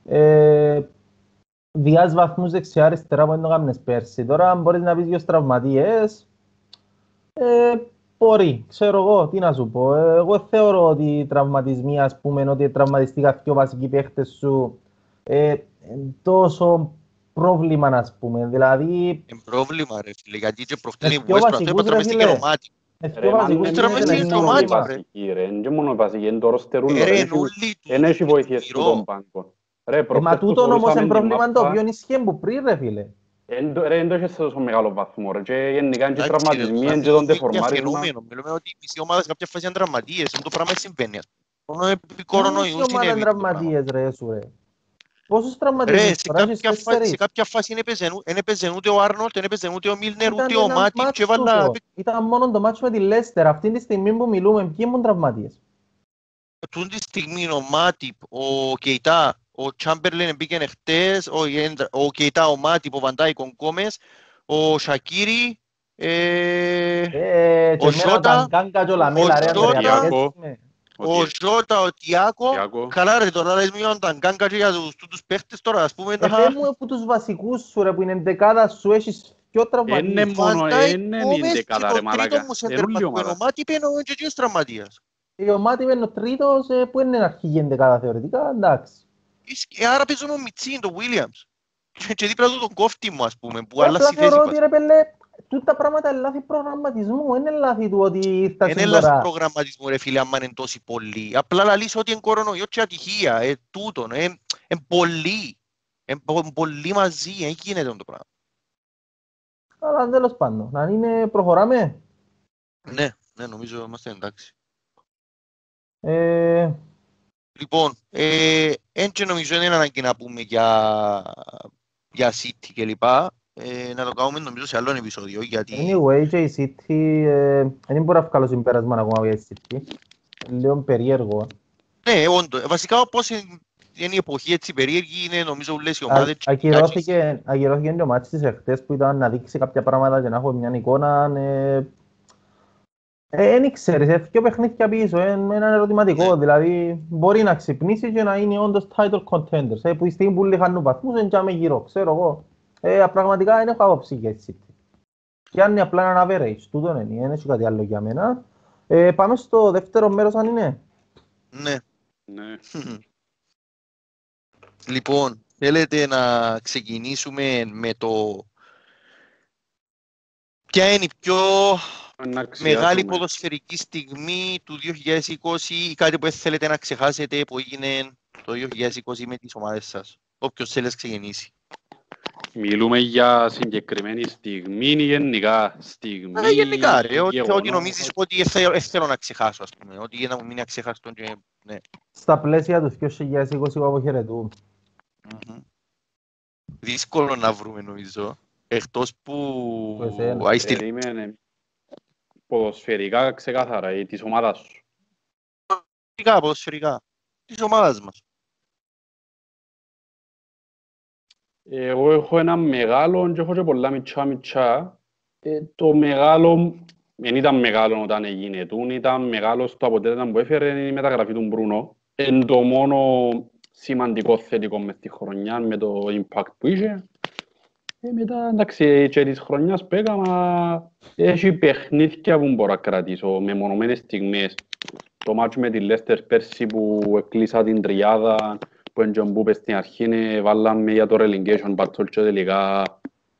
ε, διάς βαθμούς δεξιά αριστερά που δεν το κάνεις πέρσι. Τώρα αν μπορείς να πεις δύο τραυματίες, ε, μπορεί, ξέρω εγώ, τι να σου πω. Ε, εγώ θεωρώ ότι οι τραυματισμοί, ας πούμε, ότι τραυματιστήκα δύο βασικοί παίχτες σου, ε, είναι τόσο πρόβλημα, ας πούμε. Δηλαδή, Είναι πρόβλημα ρε φίλε, γιατί και προχτές Ε, η πιο West Brom βασικούς, θέλει να ρε, τραυματιστεί και φίλε. ρομάτι. ε, Ρε, πιο μα βασικούς δεν τώρα είναι μες είναι στην να μόνο το η μάτι, ρε. βασική, ρε. Είναι και μόνο η βασική, είναι το ροστερούλο, Ε, ρε. ρε, Έχει- νουλί τους, Εν έχει βοηθειές του γυρό. τον πάγκο. Ρε, Ε, προχτές μα που τούτον όμως θωρούσαμε είναι την πρόβλημα το μάπα, οποίο ισχύει που πριν, ρε φίλε. εν το- ρε, εν το έχεις σε τόσο μεγάλο βαθμό, ρε. Και γενικά είναι και Εντάξει, ρε, τραυματισμοί, μα είναι και τον μιλούμε για ντεφορμάρισμα. φαινόμενο. Μιλούμε ότι οι μισοί ομάδες κάποια φάση είναι τραυματίες. Είναι το πράγμα συμβαίνει. ας πούμε. Μόνο επί Ποια κορονοϊού ομάδα συνέβη είναι το πράγμα. τραυματίες ρε σου ρε. Πόσους Ρε, τραυματίες σε τώρα έχεις κάποια, φάση, σε τέσσερις. κάποια φάση δεν έπαιζε ου- δεν έπαιζε ούτε ο Άρνολτ, δεν έπαιζε ούτε ο Μίλνερ, Ήταν ούτε ο ένα Μάτιπ μάτς και έβαλα... τούτο. Ήταν μόνο το ματς με τη Λέστερ. Αυτή τη στιγμή που μιλούμε, ποιοι ήμουν τραυματίες. Τούν τη στιγμή ο Μάτιπ, ο Κεϊτά, ο Τσάμπερλεν μπήκε χτες, ο, Ιέντρα- ο Κεϊτά, ο Μάτιπ, ο Βαντάικ, ο Γκόμες, ο Σακίρι, ε, Ε, και Ο εμένα Ζώτα, τα γκάγκα και ο Λαμέλα, ο ρε, Ζώτα, Ανδρέα, Τιάκο. έτσι με. ο Ότι- Ζώτα, ο Τιάκο. Τιάκο. Καλά ρε, τώρα λες μειώνουν τα γκάγκα και για τους, τους παίχτες τώρα, ας πούμε. Ε, τα- πέ μου από τους βασικούς σου ρε, που είναι δεκάδα σου, έχεις πιο Είναι τραυματίες. μόνο, Βαντάικ, είναι Γκόμες είναι και δεκάδα, το ρε, τρίτο μαλάκα. μου Είναι όλη η σέντερ ομάδα. ο Μάτιπ είναι ο Τζετζίος τραυματίας. Η ομάδα είναι ο τρίτος, ε, που είναι αρχηγή εν δεκάδα θεωρητικά, εντάξει. Ε, Άρα παίζουν ο Μιτσίν, τον Βίλιαμς. Και και δίπλα του τον κόφτη μου, ας πούμε, που Απλά άλλασε η θέση θεωρώ μας. ότι ρε πέλε, τούτα πράγματα είναι λάθη προγραμματισμού, είναι λάθη του ότι ήρθα Είναι σήμερα. λάθος προγραμματισμού ρε φίλε, άμα είναι τόσοι πολλοί. Απλά λαλείς ότι είναι κορονοϊό και ατυχία, ε, τούτον, ε, ε, πολλοί. Ε, πο- πολλοί μαζί, ε, γίνεται το πράγμα. Αλλά τέλος πάντων, να είναι, προχωράμε. Ναι, ναι, νομίζω είμαστε εντάξει. Ε, Λοιπόν, ε, εν και νομίζω είναι ανάγκη να πούμε για, για City και λοιπά. Ε, να το κάνουμε νομίζω σε άλλο επεισόδιο, γιατί... anyway, και η City, ε, δεν μπορώ να βγάλω συμπέρασμα ακόμα για η City. Λίγο περίεργο. Ναι, όντως. Βασικά, όπως είναι είναι η εποχή έτσι περίεργη, είναι νομίζω όλες οι Α- ομάδες... Ακυρώθηκε, ακυρώθηκε το μάτι της εχθές που ήταν να δείξει κάποια πράγματα και να έχω μια εικόνα. Ε, ε, δεν ξέρεις, ε, πιο παιχνίδια πίσω, ε, με έναν ερωτηματικό. Ναι. Δηλαδή, μπορεί να ξυπνήσει και να είναι όντως title contenders. Ε, που η στιγμή που λίγαν βαθμούς, δεν τζάμε γύρω, ξέρω εγώ. Ε, πραγματικά δεν έχω άποψη για τη City. Πιάνει απλά έναν average, τούτο είναι, δεν έχει κάτι άλλο για μένα. Ε, πάμε στο δεύτερο μέρος αν είναι. Ναι. Ναι. [laughs] Λοιπόν, θέλετε να ξεκινήσουμε με το ποια είναι η πιο Να αξιάσουμε. Μεγάλη ποδοσφαιρική στιγμή του 2020 ή κάτι που θέλετε να ξεχάσετε που έγινε το 2020 με τις ομάδες σας. Όποιος θέλει να ξεκινήσει. Μιλούμε για συγκεκριμένη στιγμή ή γενικά στιγμή. Αλλά γενικά ρε, ό,τι, γεγονός. ό,τι νομίζεις ότι ε, θέλω, ε, θέλω να ξεχάσω ας πούμε. Ότι για να μου μείνει αξεχάστο και ναι. Στα πλαίσια του 2020 που αποχαιρετούν. Μμμ. Δύσκολο να βρούμε νομίζω. Εκτός που Που εσένα. άι στη Περίμενε. Ποδοσφαιρικά ξεκάθαρα ή της ομάδας σου; ποδοσφαιρικά, ποδοσφαιρικά. Της ομάδας μας. Εγώ έχω ένα μεγάλο και έχω και πολλά μητσά μητσά. Ε, το μεγάλο δεν ήταν μεγάλο όταν έγινε τούν, ήταν μεγάλος στο αποτέλεσμα που έφερε η μεταγραφή του Μπρούνο. Είναι το μόνο σημαντικό θετικό μες τη χρονιά με το impact που είχε. Ε, μετά, εντάξει, και της χρονιάς που έκανα, έχει παιχνίδια που μπορώ να κρατήσω, με μονομένες στιγμές. Το μάτσο με τη Λέστερ πέρσι που εκλείσα την τριάδα, που εντζον που πες στην αρχή, ε, βάλαμε για το relegation battle και τελικά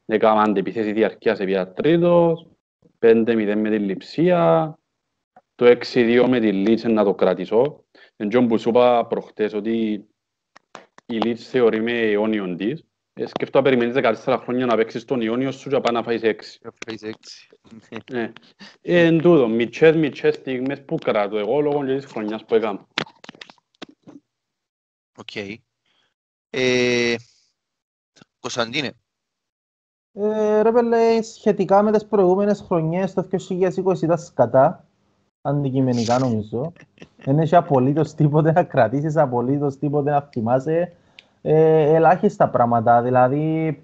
έκαναν αντεπιθέση διαρκείας επί τρίτος, 5-0 με την Λιψία, το 6-2 με τη Λιντς να το κρατήσω. Εν τζείνον που σου είπα προχτές ότι η Λιντς θεωρεί με αιώνιον της. Ε, σκέφτομαι να περιμένεις 14 χρόνια να παίξεις τον αιώνιο σου και να πάει να φάεις 6. Φάεις έξι. Ναι. Ε, εν τούτο, μιτσές μιτσές στιγμές που κρατώ εγώ λόγω και της χρονιάς που έκανα. Οκ. Ε, Κωνσταντίνε, Ε, ρε πελλέ, σχετικά με τις προηγούμενες χρονιές, το 2020 ήταν σκατά, αντικειμενικά νομίζω. [laughs] Δεν έχει απολύτως τίποτε να κρατήσεις, απολύτως τίποτε να θυμάσαι. Ε, ελάχιστα πράγματα, δηλαδή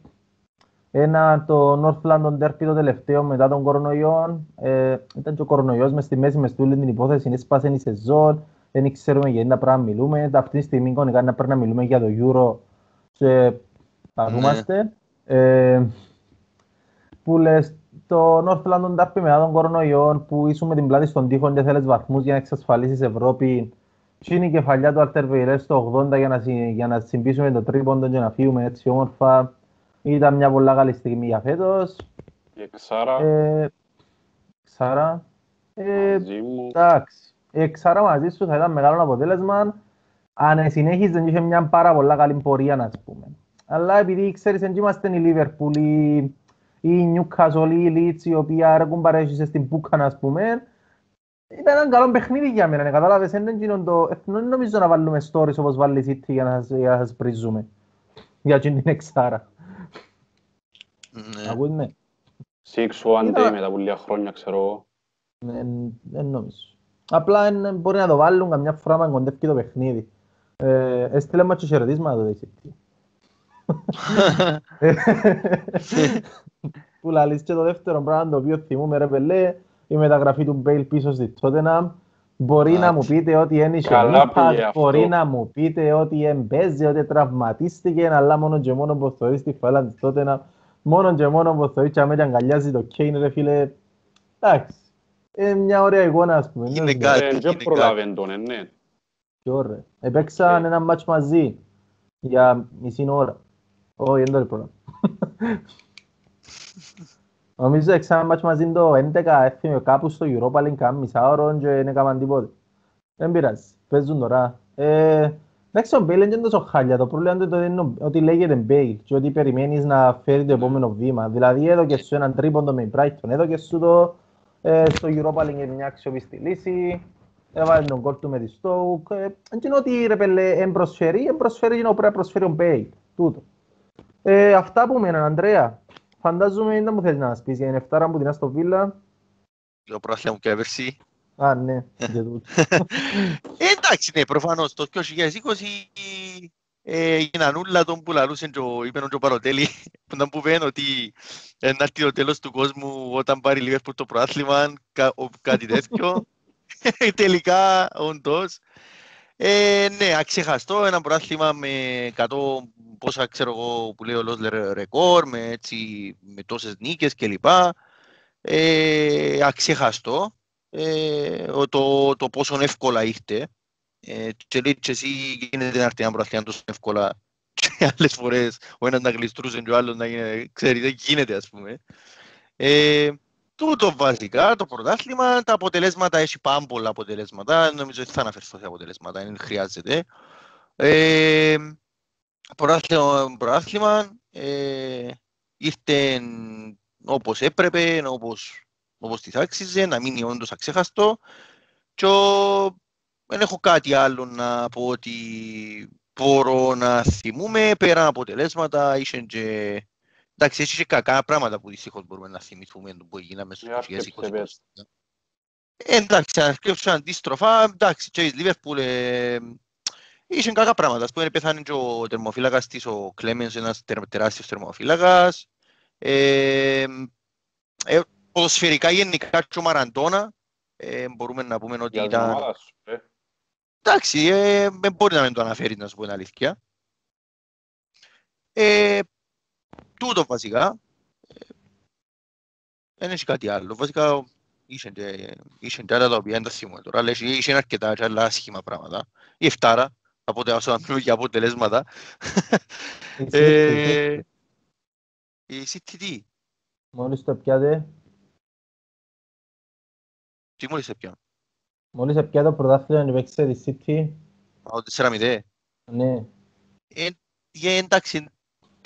ένα το North London Derby το τελευταίο μετά τον κορονοϊό. Ε, ήταν και ο κορονοϊός μες στη μέση μες τούτη την υπόθεση, έσπασε η σεζόν, δεν ξέρουμε για τι πράγμα μιλούμε. Αυτή τη στιγμή εικονικά να πρέπει να μιλούμε για το Euro και θα Ναι. δούμαστε. Ε, που λες το North London Derby μετά τον κορονοϊό που ήσουν με την πλάτη στον τοίχο και θέλεις βαθμούς για να εξασφαλίσεις Ευρώπη και είναι η κεφαλιά του Άρτερ Βεϊρές στο 80 για να, συ- για να συμπίσουμε το τρίποντο και να φύγουμε έτσι όμορφα. Ήταν μια πολλά καλή στιγμή για φέτος. Η Εξάρα, Ε, Ξάρα. Ε, μαζί μου. εντάξει. Ε, Ξάρα μαζί σου θα ήταν μεγάλο αποτέλεσμα αν συνέχιζε και είχε μια πάρα πολλά καλή πορεία, να πούμε. Αλλά επειδή ξέρεις, δεν είμαστε η Liverpool ή η Newcastle ή η Leeds, η οποία έρχουν παρέχει στην Μπούκα, να πούμε, ήταν ένα καλό παιχνίδι για μένα, ναι, κατάλαβες, δεν είναι εκείνο το... ε, Δεν νομίζω να βάλουμε stories όπως βάλει η City για να, σας- για να σας πρίζουμε. Για εκείνη την εξάρα. ναι. Ακούς με. Six one day Ήταν- μετά από λίγα χρόνια, ξέρω εγώ. Δεν δεν νομίζω. Απλά εν- μπορεί να το βάλουν καμιά φορά να κοντεύει το παιχνίδι. Ε, έστειλε μας και χαιρετίσματα το City. [laughs] που λαλείς και το δεύτερο πράγμα το οποίο θυμούμε ρε πελέ η μεταγραφή του Μπέιλ πίσω στη Tottenham μπορεί να μου πείτε ότι είναι Καλά πήγε impact, αυτό. μπορεί να μου πείτε ότι εμπέζει, ότι τραυματίστηκε αλλά μόνο και μόνο που θεωρεί στη φάλα της Tottenham μόνο και μόνο που θεωρεί και αμέσως αγκαλιάζει το Κέιν ρε φίλε εντάξει είναι μια ωραία εικόνα ας πούμε Είναι ναι, κάτι. Ε, είναι Δεν προλάβαινε τον, ε, ναι. Ποιο, ρε. Επαίξαν Ε. ένα ματς μαζί για μισή ώρα. Όχι, δεν το πρόγραμμα. Νομίζω επαίξαν ματς μαζί το 11, έφυγε κάπου στο Europa League κάνα μισά ώρα και δεν έκαναν τίποτε. Δεν πειράζει, παίζουν τώρα. Ε, Εντάξει, ο Μπέιλ είναι και τόσο χάλια. Το πρόβλημα είναι ότι είναι ο- ότι λέγεται Μπέιλ και ότι περιμένεις να φέρει το επόμενο βήμα. Δηλαδή έδωκε σου έναν τρίποντο με η Brighton, έδωκε σου το ε, στο Europa League είναι μια αξιοπιστή λύση. Έβαλε τον κόλ του με τη Stoke. Ε, Δεν είναι ότι ρε πέλε εν προσφέρει, εν προσφέρει και να πρέπει να προσφέρει ο Μπέιλ. Τούτο. Ε, αυτά που μέναν, Ανδρέα. Φαντάζομαι δεν μου θέλεις να μας πεις για την εφτάρα που την στο Βίλα. Το πρόθυμα μου και έβερση. Α, ναι, για τούτο. Ε, [laughs] εντάξει, ναι, προφανώς το 2020 ε, έγιναν όλα τον που λαλούσαν και ο- είπεν ο και Παροτέλη που να που πέν ότι ε, να έρθει το τέλος του κόσμου όταν πάρει η Λίβερπουλ το προάθλημα, κα, ο- κάτι τέτοιο. [laughs] Τελικά, όντως. Ε, ναι, αξεχαστό, ένα πρωτάθλημα με 100 πόσα ξέρω εγώ που λέει ο Λόσλερ ρεκόρ, με, έτσι, με τόσες νίκες κλπ. Ε, αξεχαστό. Ε, το, το πόσο εύκολα ήρθε. Ε, και λέει και εσύ γίνεται να έρθει ένα πρωτάθλημα τόσο εύκολα και άλλες φορές ο ένας να γλιστρούσε και ο άλλος να γίνεται, ξέρει, δεν γίνεται ας πούμε. Ε, τούτο βασικά, το πρωτάθλημα, τα αποτελέσματα, έχει πάρα πολλά αποτελέσματα, νομίζω ότι θα αναφερθώ σε αποτελέσματα, δεν χρειάζεται. Ε, πρωτάθλημα, πρωτάθλημα ε, ήρθε όπως έπρεπε, όπως, όπως της άξιζε, να μείνει όντως αξέχαστο και δεν έχω κάτι άλλο να πω ότι μπορώ να θυμούμε πέρα αποτελέσματα, είσαι και... Εντάξει, έχει και κακά πράγματα που δυστυχώς μπορούμε να θυμηθούμε που έγιναμε στο 2020. Εντάξει, αν σκέψω αντίστροφα, εντάξει, και η Λίβερπουλ ε, είχε κακά πράγματα. Ας πούμε, πέθανε και ο τερμοφύλακας της, ο Κλέμενς, ένας τεράστιος τερμοφύλακας. Ε, ε, ποδοσφαιρικά γενικά και ο Μαραντώνα, ε, μπορούμε να πούμε ότι ήταν... Εντάξει, ε, δεν μπορεί να μην το αναφέρεις, να σου πω την αλήθεια. Ε, τούτο βασικά. Δεν έχει κάτι άλλο. Βασικά, είχε και άλλα τα οποία δεν τα θυμούμαι τώρα, αλλά είχε αρκετά και άλλα άσχημα πράγματα. Η εφτάρα, οπότε όσο να μιλούμε για αποτελέσματα. Η CTT. Μόλις το πιάτε. Τι μόλις το πιάτε. Μόλις έπια το πρωτάθλημα να παίξει τη City. Ο 4-0. Ναι. Ε, εντάξει,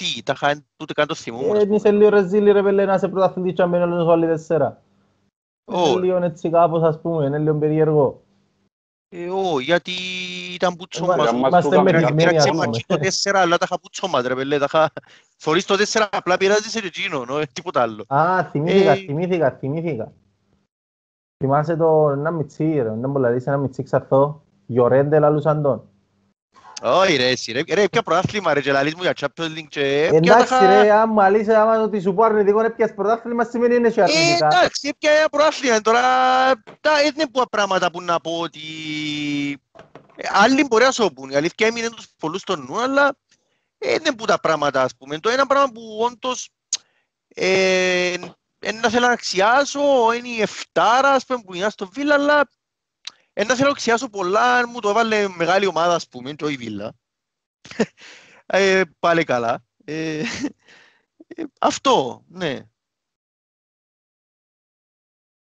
τι, τα είχα τούτε καν το θυμούμαι. Ε, είσαι λίγο ρεζίλη ρε πέλε να σε πρωταθλητής και αμένει όλους όλοι τέσσερα. Είναι λίγο έτσι κάπως ας πούμε, είναι λίγο περίεργο. Ε, ώ, γιατί ήταν πουτσό μας. Είμαστε μεθυσμένοι ας πούμε. Το τέσσερα, αλλά τα είχα πουτσό μας ρε πέλε, τα είχα... Θωρείς το τέσσερα, απλά πειράζεις σε εκείνο, τίποτα άλλο. Α, θυμήθηκα, θυμήθηκα, θυμήθηκα. Θυμάσαι το ένα μιτσί, ρε, δεν μπορεί να δεις ένα μιτσί ξαρθό, Γιορέντε λαλούσαν τον. Όχι ρε, εσύ ρε, ρε, ποια πρωτάθλημα ρε, και λαλείς μου για Champions League και... Εντάξει ρε, άμα λύσε, άμα το ότι σου πω αρνητικό να πιάσεις πρωτάθλημα, σημαίνει είναι και αρνητικά. Ε, εντάξει, πια ένα πρωτάθλημα, τώρα, τα είναι που πράγματα που να πω ότι... Άλλοι μπορεί να σου πούν, η αλήθεια έμεινε τους πολλούς στον νου, αλλά είναι που τα πράγματα, ας πούμε. Το ένα πράγμα που όντως ε, να θέλω να αξιάσω, είναι η εφτάρα, ας πούμε, που είναι στο Βίλα, αλλά να θέλω να αξιάσω πολλά, αν μου το έβαλε μεγάλη ομάδα, ας πούμε, και η Βίλα. ε, πάλι καλά. Ε, ε, αυτό, ναι.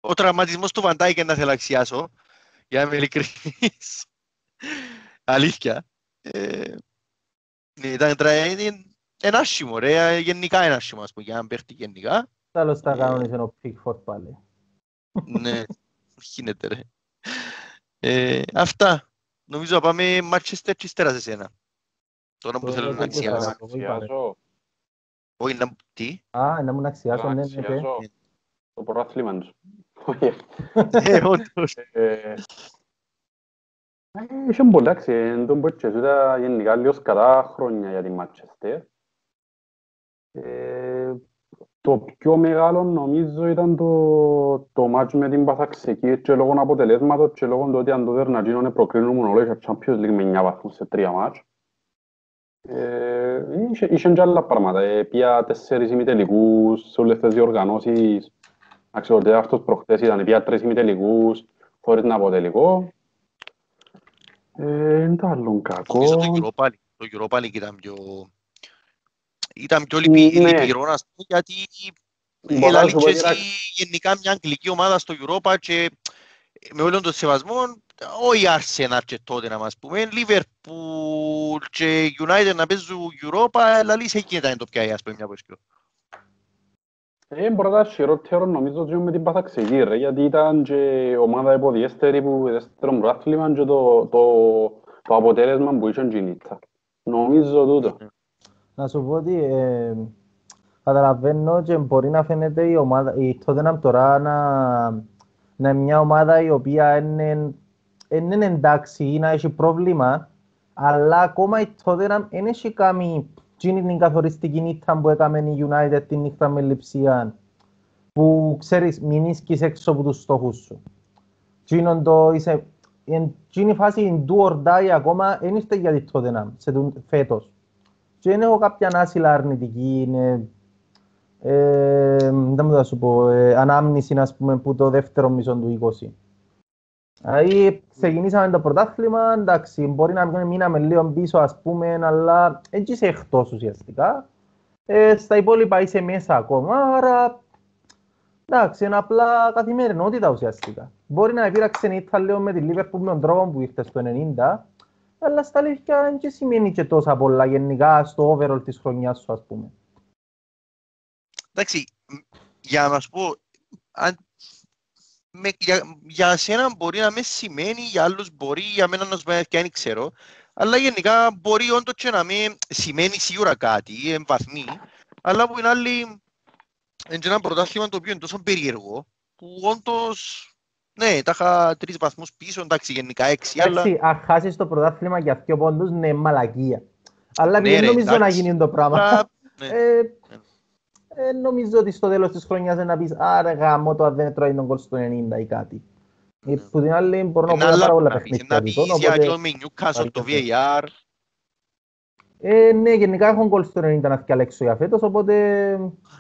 Ο τραυματισμός του Βαντάικ να θέλω να αξιάσω, για να είμαι ειλικρινής. Αλήθεια. Ε, ναι, ήταν ένα άσχημο, ρε, γενικά ένα άσχημο, ας πούμε, για να παίχτη γενικά. Τέλος θα κανόνισε ο Pickford πάλι. Ναι, γίνεται ρε. Ε, αυτά. Νομίζω να πάμε Manchester και ύστερα σε σένα. Τώρα που θέλω να αξιάσω. Όχι, να... Τι; Α, να μου αξιάσω, ναι, ναι, ναι. Το πρωτάθλημα τους. Ναι, όντως. Είχε πολλά, εντάξει, τον πω έτσι, γενικά λίγο σκατά χρόνια για την Manchester. Το πιο μεγάλο νομίζω ήταν το, το μάτσο με την Παθαξική και λόγω αποτελέσματος και λόγω του ότι αν το Βερνατζίνο προκρίνουμε όλο για Champions League με 9 βαθμούς σε τρία μάτς. Ε, είχε, είχε και άλλα πράγματα. Ε, πια τέσσερις ημιτελικούς σε όλες τις διοργανώσεις. ότι αυτός προχτές ήταν πια τρεις ημιτελικούς χωρίς να αποτελικό. Ε, είναι το άλλο κακό. Νομίζω το Europa League, το Europa League ήταν πιο ήταν πιο λυπηρό, να πούμε, γιατί έλαβε και εσύ γενικά μια αγγλική ομάδα στο Europa και με όλον τον σεβασμό, όχι Arsenal και τότε να μας πούμε, Liverpool και United να παίζουν Europa, αλλά λύση εκεί ήταν το πια, ας πούμε, μια ποσκιό. Ε, πρώτα χειρότερο νομίζω ότι με την Παθαξική, ρε, γιατί ήταν και ομάδα υποδιέστερη που δεύτερο πρωτάθλημα και το, το, το αποτέλεσμα που είχε Τζινίτσα. Νομίζω τούτο. Να σου πω ότι ε, καταλαβαίνω και μπορεί να φαίνεται η ομάδα, η Tottenham τώρα να, να είναι μια ομάδα η οποία είναι, είναι εντάξει ή να έχει πρόβλημα, αλλά ακόμα η Tottenham δεν έχει κάνει την καθοριστική νύχτα που έκαμε η United την νύχτα με λειψία που ξέρεις μην ίσκεις έξω από τους στόχους σου. το είσαι, εκείνη η φάση do or die ακόμα δεν ήρθε για τη Tottenham σε τούν- φέτος. Και δεν έχω κάποια άσυλα αρνητική, είναι, ε, δεν μου θα σου πω, ε, ανάμνηση ας πούμε που το δεύτερο μισό του 20. Δηλαδή ξεκινήσαμε το πρωτάθλημα, εντάξει, μπορεί να μην μείναμε λίγο πίσω ας πούμε, αλλά έτσι είσαι εκτός ουσιαστικά. Ε, στα υπόλοιπα είσαι μέσα ακόμα, άρα εντάξει, είναι απλά καθημερινότητα ουσιαστικά. Μπορεί να επήραξε η Ήττα λίγο με τη Λίβερπουλ με τον τρόπο που ήρθε στο 90, αλλά στα αλήθεια δεν σημαίνει και τόσα πολλά γενικά στο overall της χρονιάς σου ας πούμε. Εντάξει, μ, για να σου πω, αν, με, για, για σένα μπορεί να μες σημαίνει, για άλλους μπορεί, για μένα να σου πει και αν ξέρω, αλλά γενικά μπορεί όντως και να με σημαίνει σίγουρα κάτι, εμβαθμεί, αλλά που είναι άλλη, είναι και ένα πρωτάθλημα το οποίο είναι τόσο περίεργο, που όντως, ναι, τα είχα τρεις βαθμούς πίσω, εντάξει, γενικά έξι, αλλά Εντάξει, αν χάσεις το πρωτάθλημα για δύο πόντους, ναι, μαλακία. Αλλά Ναι, δεν ρε, νομίζω να εντάξει. γίνει το πράγμα. Α, [laughs] ναι. Ε, ε, νομίζω ότι στο τέλος της χρονιάς να πεις «Άρα γάμο το αν δεν τρώει τον κόλ στο 90» ή κάτι. Ε, Που την άλλη μπορώ να είναι πω πάρα άλλα πολλά να πεις, παιχνίδια να του πεις τον, για οπότε... το με Newcastle, το Παρακαλώ. VAR, Ε, ναι, γενικά έχω γκολ στο 90 να διαλέξω για φέτος, οπότε...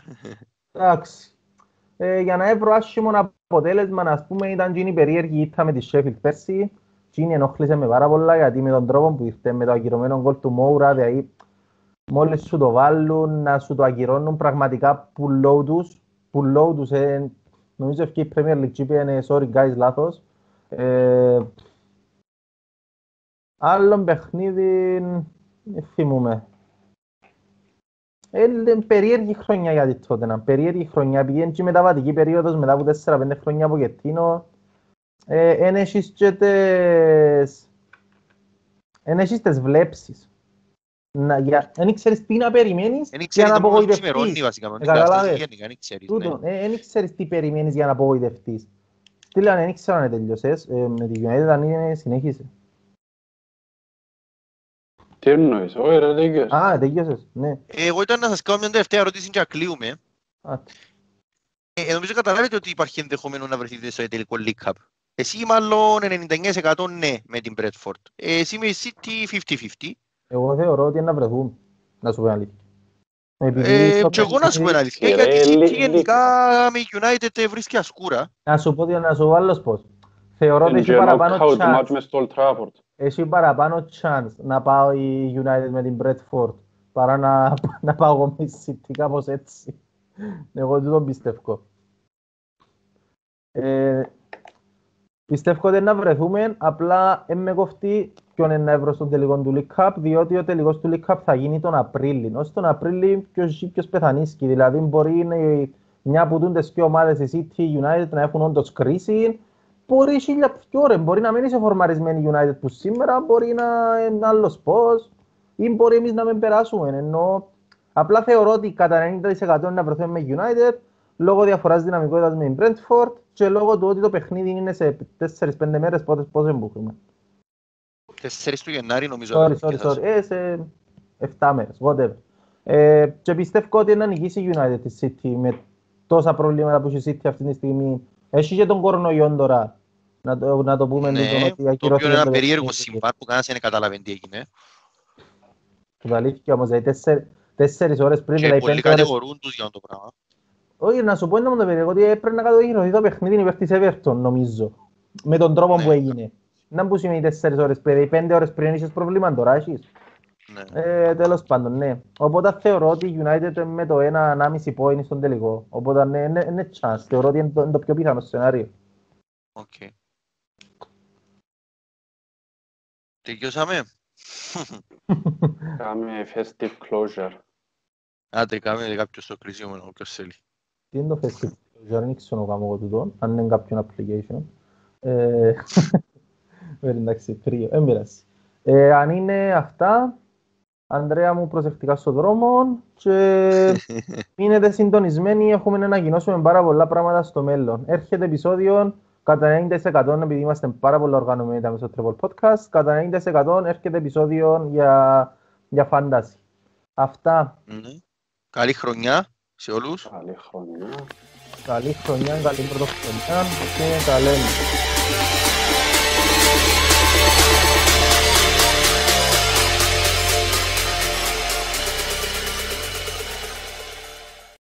[laughs] Εντάξει. Ε, για να έβρω άσχημο αποτέλεσμα, ας πούμε, ήταν εκείνη η περίεργη ήττα με τη Sheffield πέρσι. Εκείνη ενόχλησε με πάρα πολλά, γιατί με τον τρόπο που ήρθε με το ακυρωμένο γκολ του Μόουρα, δηλαδή μόλις σου το βάλουν, να σου το ακυρώνουν πραγματικά πουλό τους. Πουλό τους, ε, νομίζω ευκεί η Premier League και είπε, «Ε, sorry guys, λάθος. Ε, άλλον παιχνίδι, δεν θυμούμαι. Είναι περίεργη χρονιά για τη τότε, περίεργη χρονιά, πήγαινε και η μεταβατική περίοδος μετά από 4-5 χρόνια από Γετίνο. Ε, εν έχεις και τες... Εν έχεις τες βλέψεις. Να, για, εν ξέρεις τι να περιμένεις δεν για ξέρεις να το μόνο που απογοητευτείς. ξημερώνει βασικά, με την καταλάβες. κατάσταση γενικά, δεν ξέρεις, ναι. Τούτο, ε, εν ξέρεις τι περιμένεις για να απογοητευτείς. Τι λένε, δεν ξέρω αν τελειώσες, ε, με τη United αν είναι συνέχισε. Τι εννοείς, όχι ρε τελειώσε. Α, τελειώσες, ναι. Εγώ ήταν να σας κάνω μια τελευταία ερώτηση και να κλείουμε. Α, Ε, νομίζω καταλάβετε ότι υπάρχει ενδεχομένο να βρεθείτε στο τελικό League Cup. Εσύ μάλλον 99% ναι με την Bradford. Ε, εσύ με η City 50-50. Εγώ θεωρώ ότι είναι να βρεθούν, να σου πω την αλήθεια. Επειδή Ε, στο και εγώ να σου πω την αλήθεια, Ε, γιατί η ρε, City λι- γενικά με η United ε, βρίσκεις ασκούρα. Να σου πω, να σου πω άλλος πώς. Θεωρώ ότι Είναι έχει και παραπάνω knockout match chance, μες στο Old Trafford. έχει παραπάνω chance να πάω η United με την Bradford παρά να, [laughs] να πάω εγώ με η City, κάπως έτσι. Εγώ δεν τον πιστεύω. Ε, πιστεύω ότι να βρεθούμε, απλά δεν με κοφτεί ποιον είναι να ευρώ στον τελικό του League Cup, διότι ο τελικός του League Cup θα γίνει τον Απρίλιο. Ως τον Απρίλιο ποιος, ποιος πεθανίσκει, δηλαδή μπορεί να, μια από τούντες δύο ομάδες, η City, η United, να έχουν όντως κρίση, μπορεί χίλια πιο ώρα, μπορεί να μην είσαι φορμαρισμένη η United που σήμερα, μπορεί να είναι άλλος πώς, ή μπορεί εμείς να μην περάσουμε, ενώ απλά θεωρώ ότι κατά 90% να βρεθούμε με United, λόγω διαφοράς δυναμικότητας με την Brentford και λόγω του ότι το παιχνίδι είναι σε 4-5 μέρες, πότε πώς δεν μπορούμε. 4 του Γενάρη νομίζω. Sorry, ότι sorry, θα- sorry. Ε, σε 7 μέρες, whatever. Ε, και πιστεύω ότι να νικήσει η United τη City με τόσα προβλήματα που έχει η City αυτή τη στιγμή. Έχει και τον κορονοϊό τώρα. Να το, να το πούμε Ναι, τούτον ότι το οποίο ακυρώθηκε είναι ένα το περίεργο παιχνίδι. συμβάν που κανένας δεν καταλαβαίνει τι έγινε. Που τα αλήθεια όμως, δηλαδή τέσσερι- τέσσερις ώρες πριν, Και δηλαδή πολλοί πέντε ώρες... κατηγορούν τους για το πράγμα. Όχι, να σου πω είναι μόνο το περίεργο, ότι έπρεπε να κατοχυρωθεί το παιχνίδι υπέρ της Everton, νομίζω. Με τον τρόπο Ναι. που έγινε. Να που σημαίνει τέσσερις ώρες πριν, δηλαδή πέντε ώρες πριν είχες πρόβλημα, τώρα έχεις; Ναι. Ε, τέλος πάντων, ναι. Οπότε θεωρώ ότι η United με το 1,5 point στον τελικό. Οπότε ναι, είναι, είναι chance. Θεωρώ ότι είναι το, είναι το πιο πιθανό σενάριο. Οκ. Τελειώσαμε; Κάμε festive closure. Άντε, κάμε κάποιος το κλείσιμο, όποιος θέλει. Τι είναι το festival? Δεν ξέρω να κάνω εγώ τούτο, αν είναι κάποιον application. Ε, [laughs] ε, εντάξει, κρύο, δεν πειράζει. Ε, αν είναι αυτά, Ανδρέα μου προσεκτικά στον δρόμο και [laughs] μείνετε συντονισμένοι, έχουμε να ανακοινώσουμε πάρα πολλά πράγματα στο μέλλον. Έρχεται επεισόδιο κατά 90% επειδή είμαστε πάρα πολλά οργανωμένοι τα μέσα στο Treble Podcast, κατά 90% έρχεται επεισόδιο για, για φάνταση. Αυτά. Ναι. Καλή χρονιά σε όλους. Καλή χρονιά. Καλή χρονιά, καλή πρωτοχρονιά και τα λέμε. Thank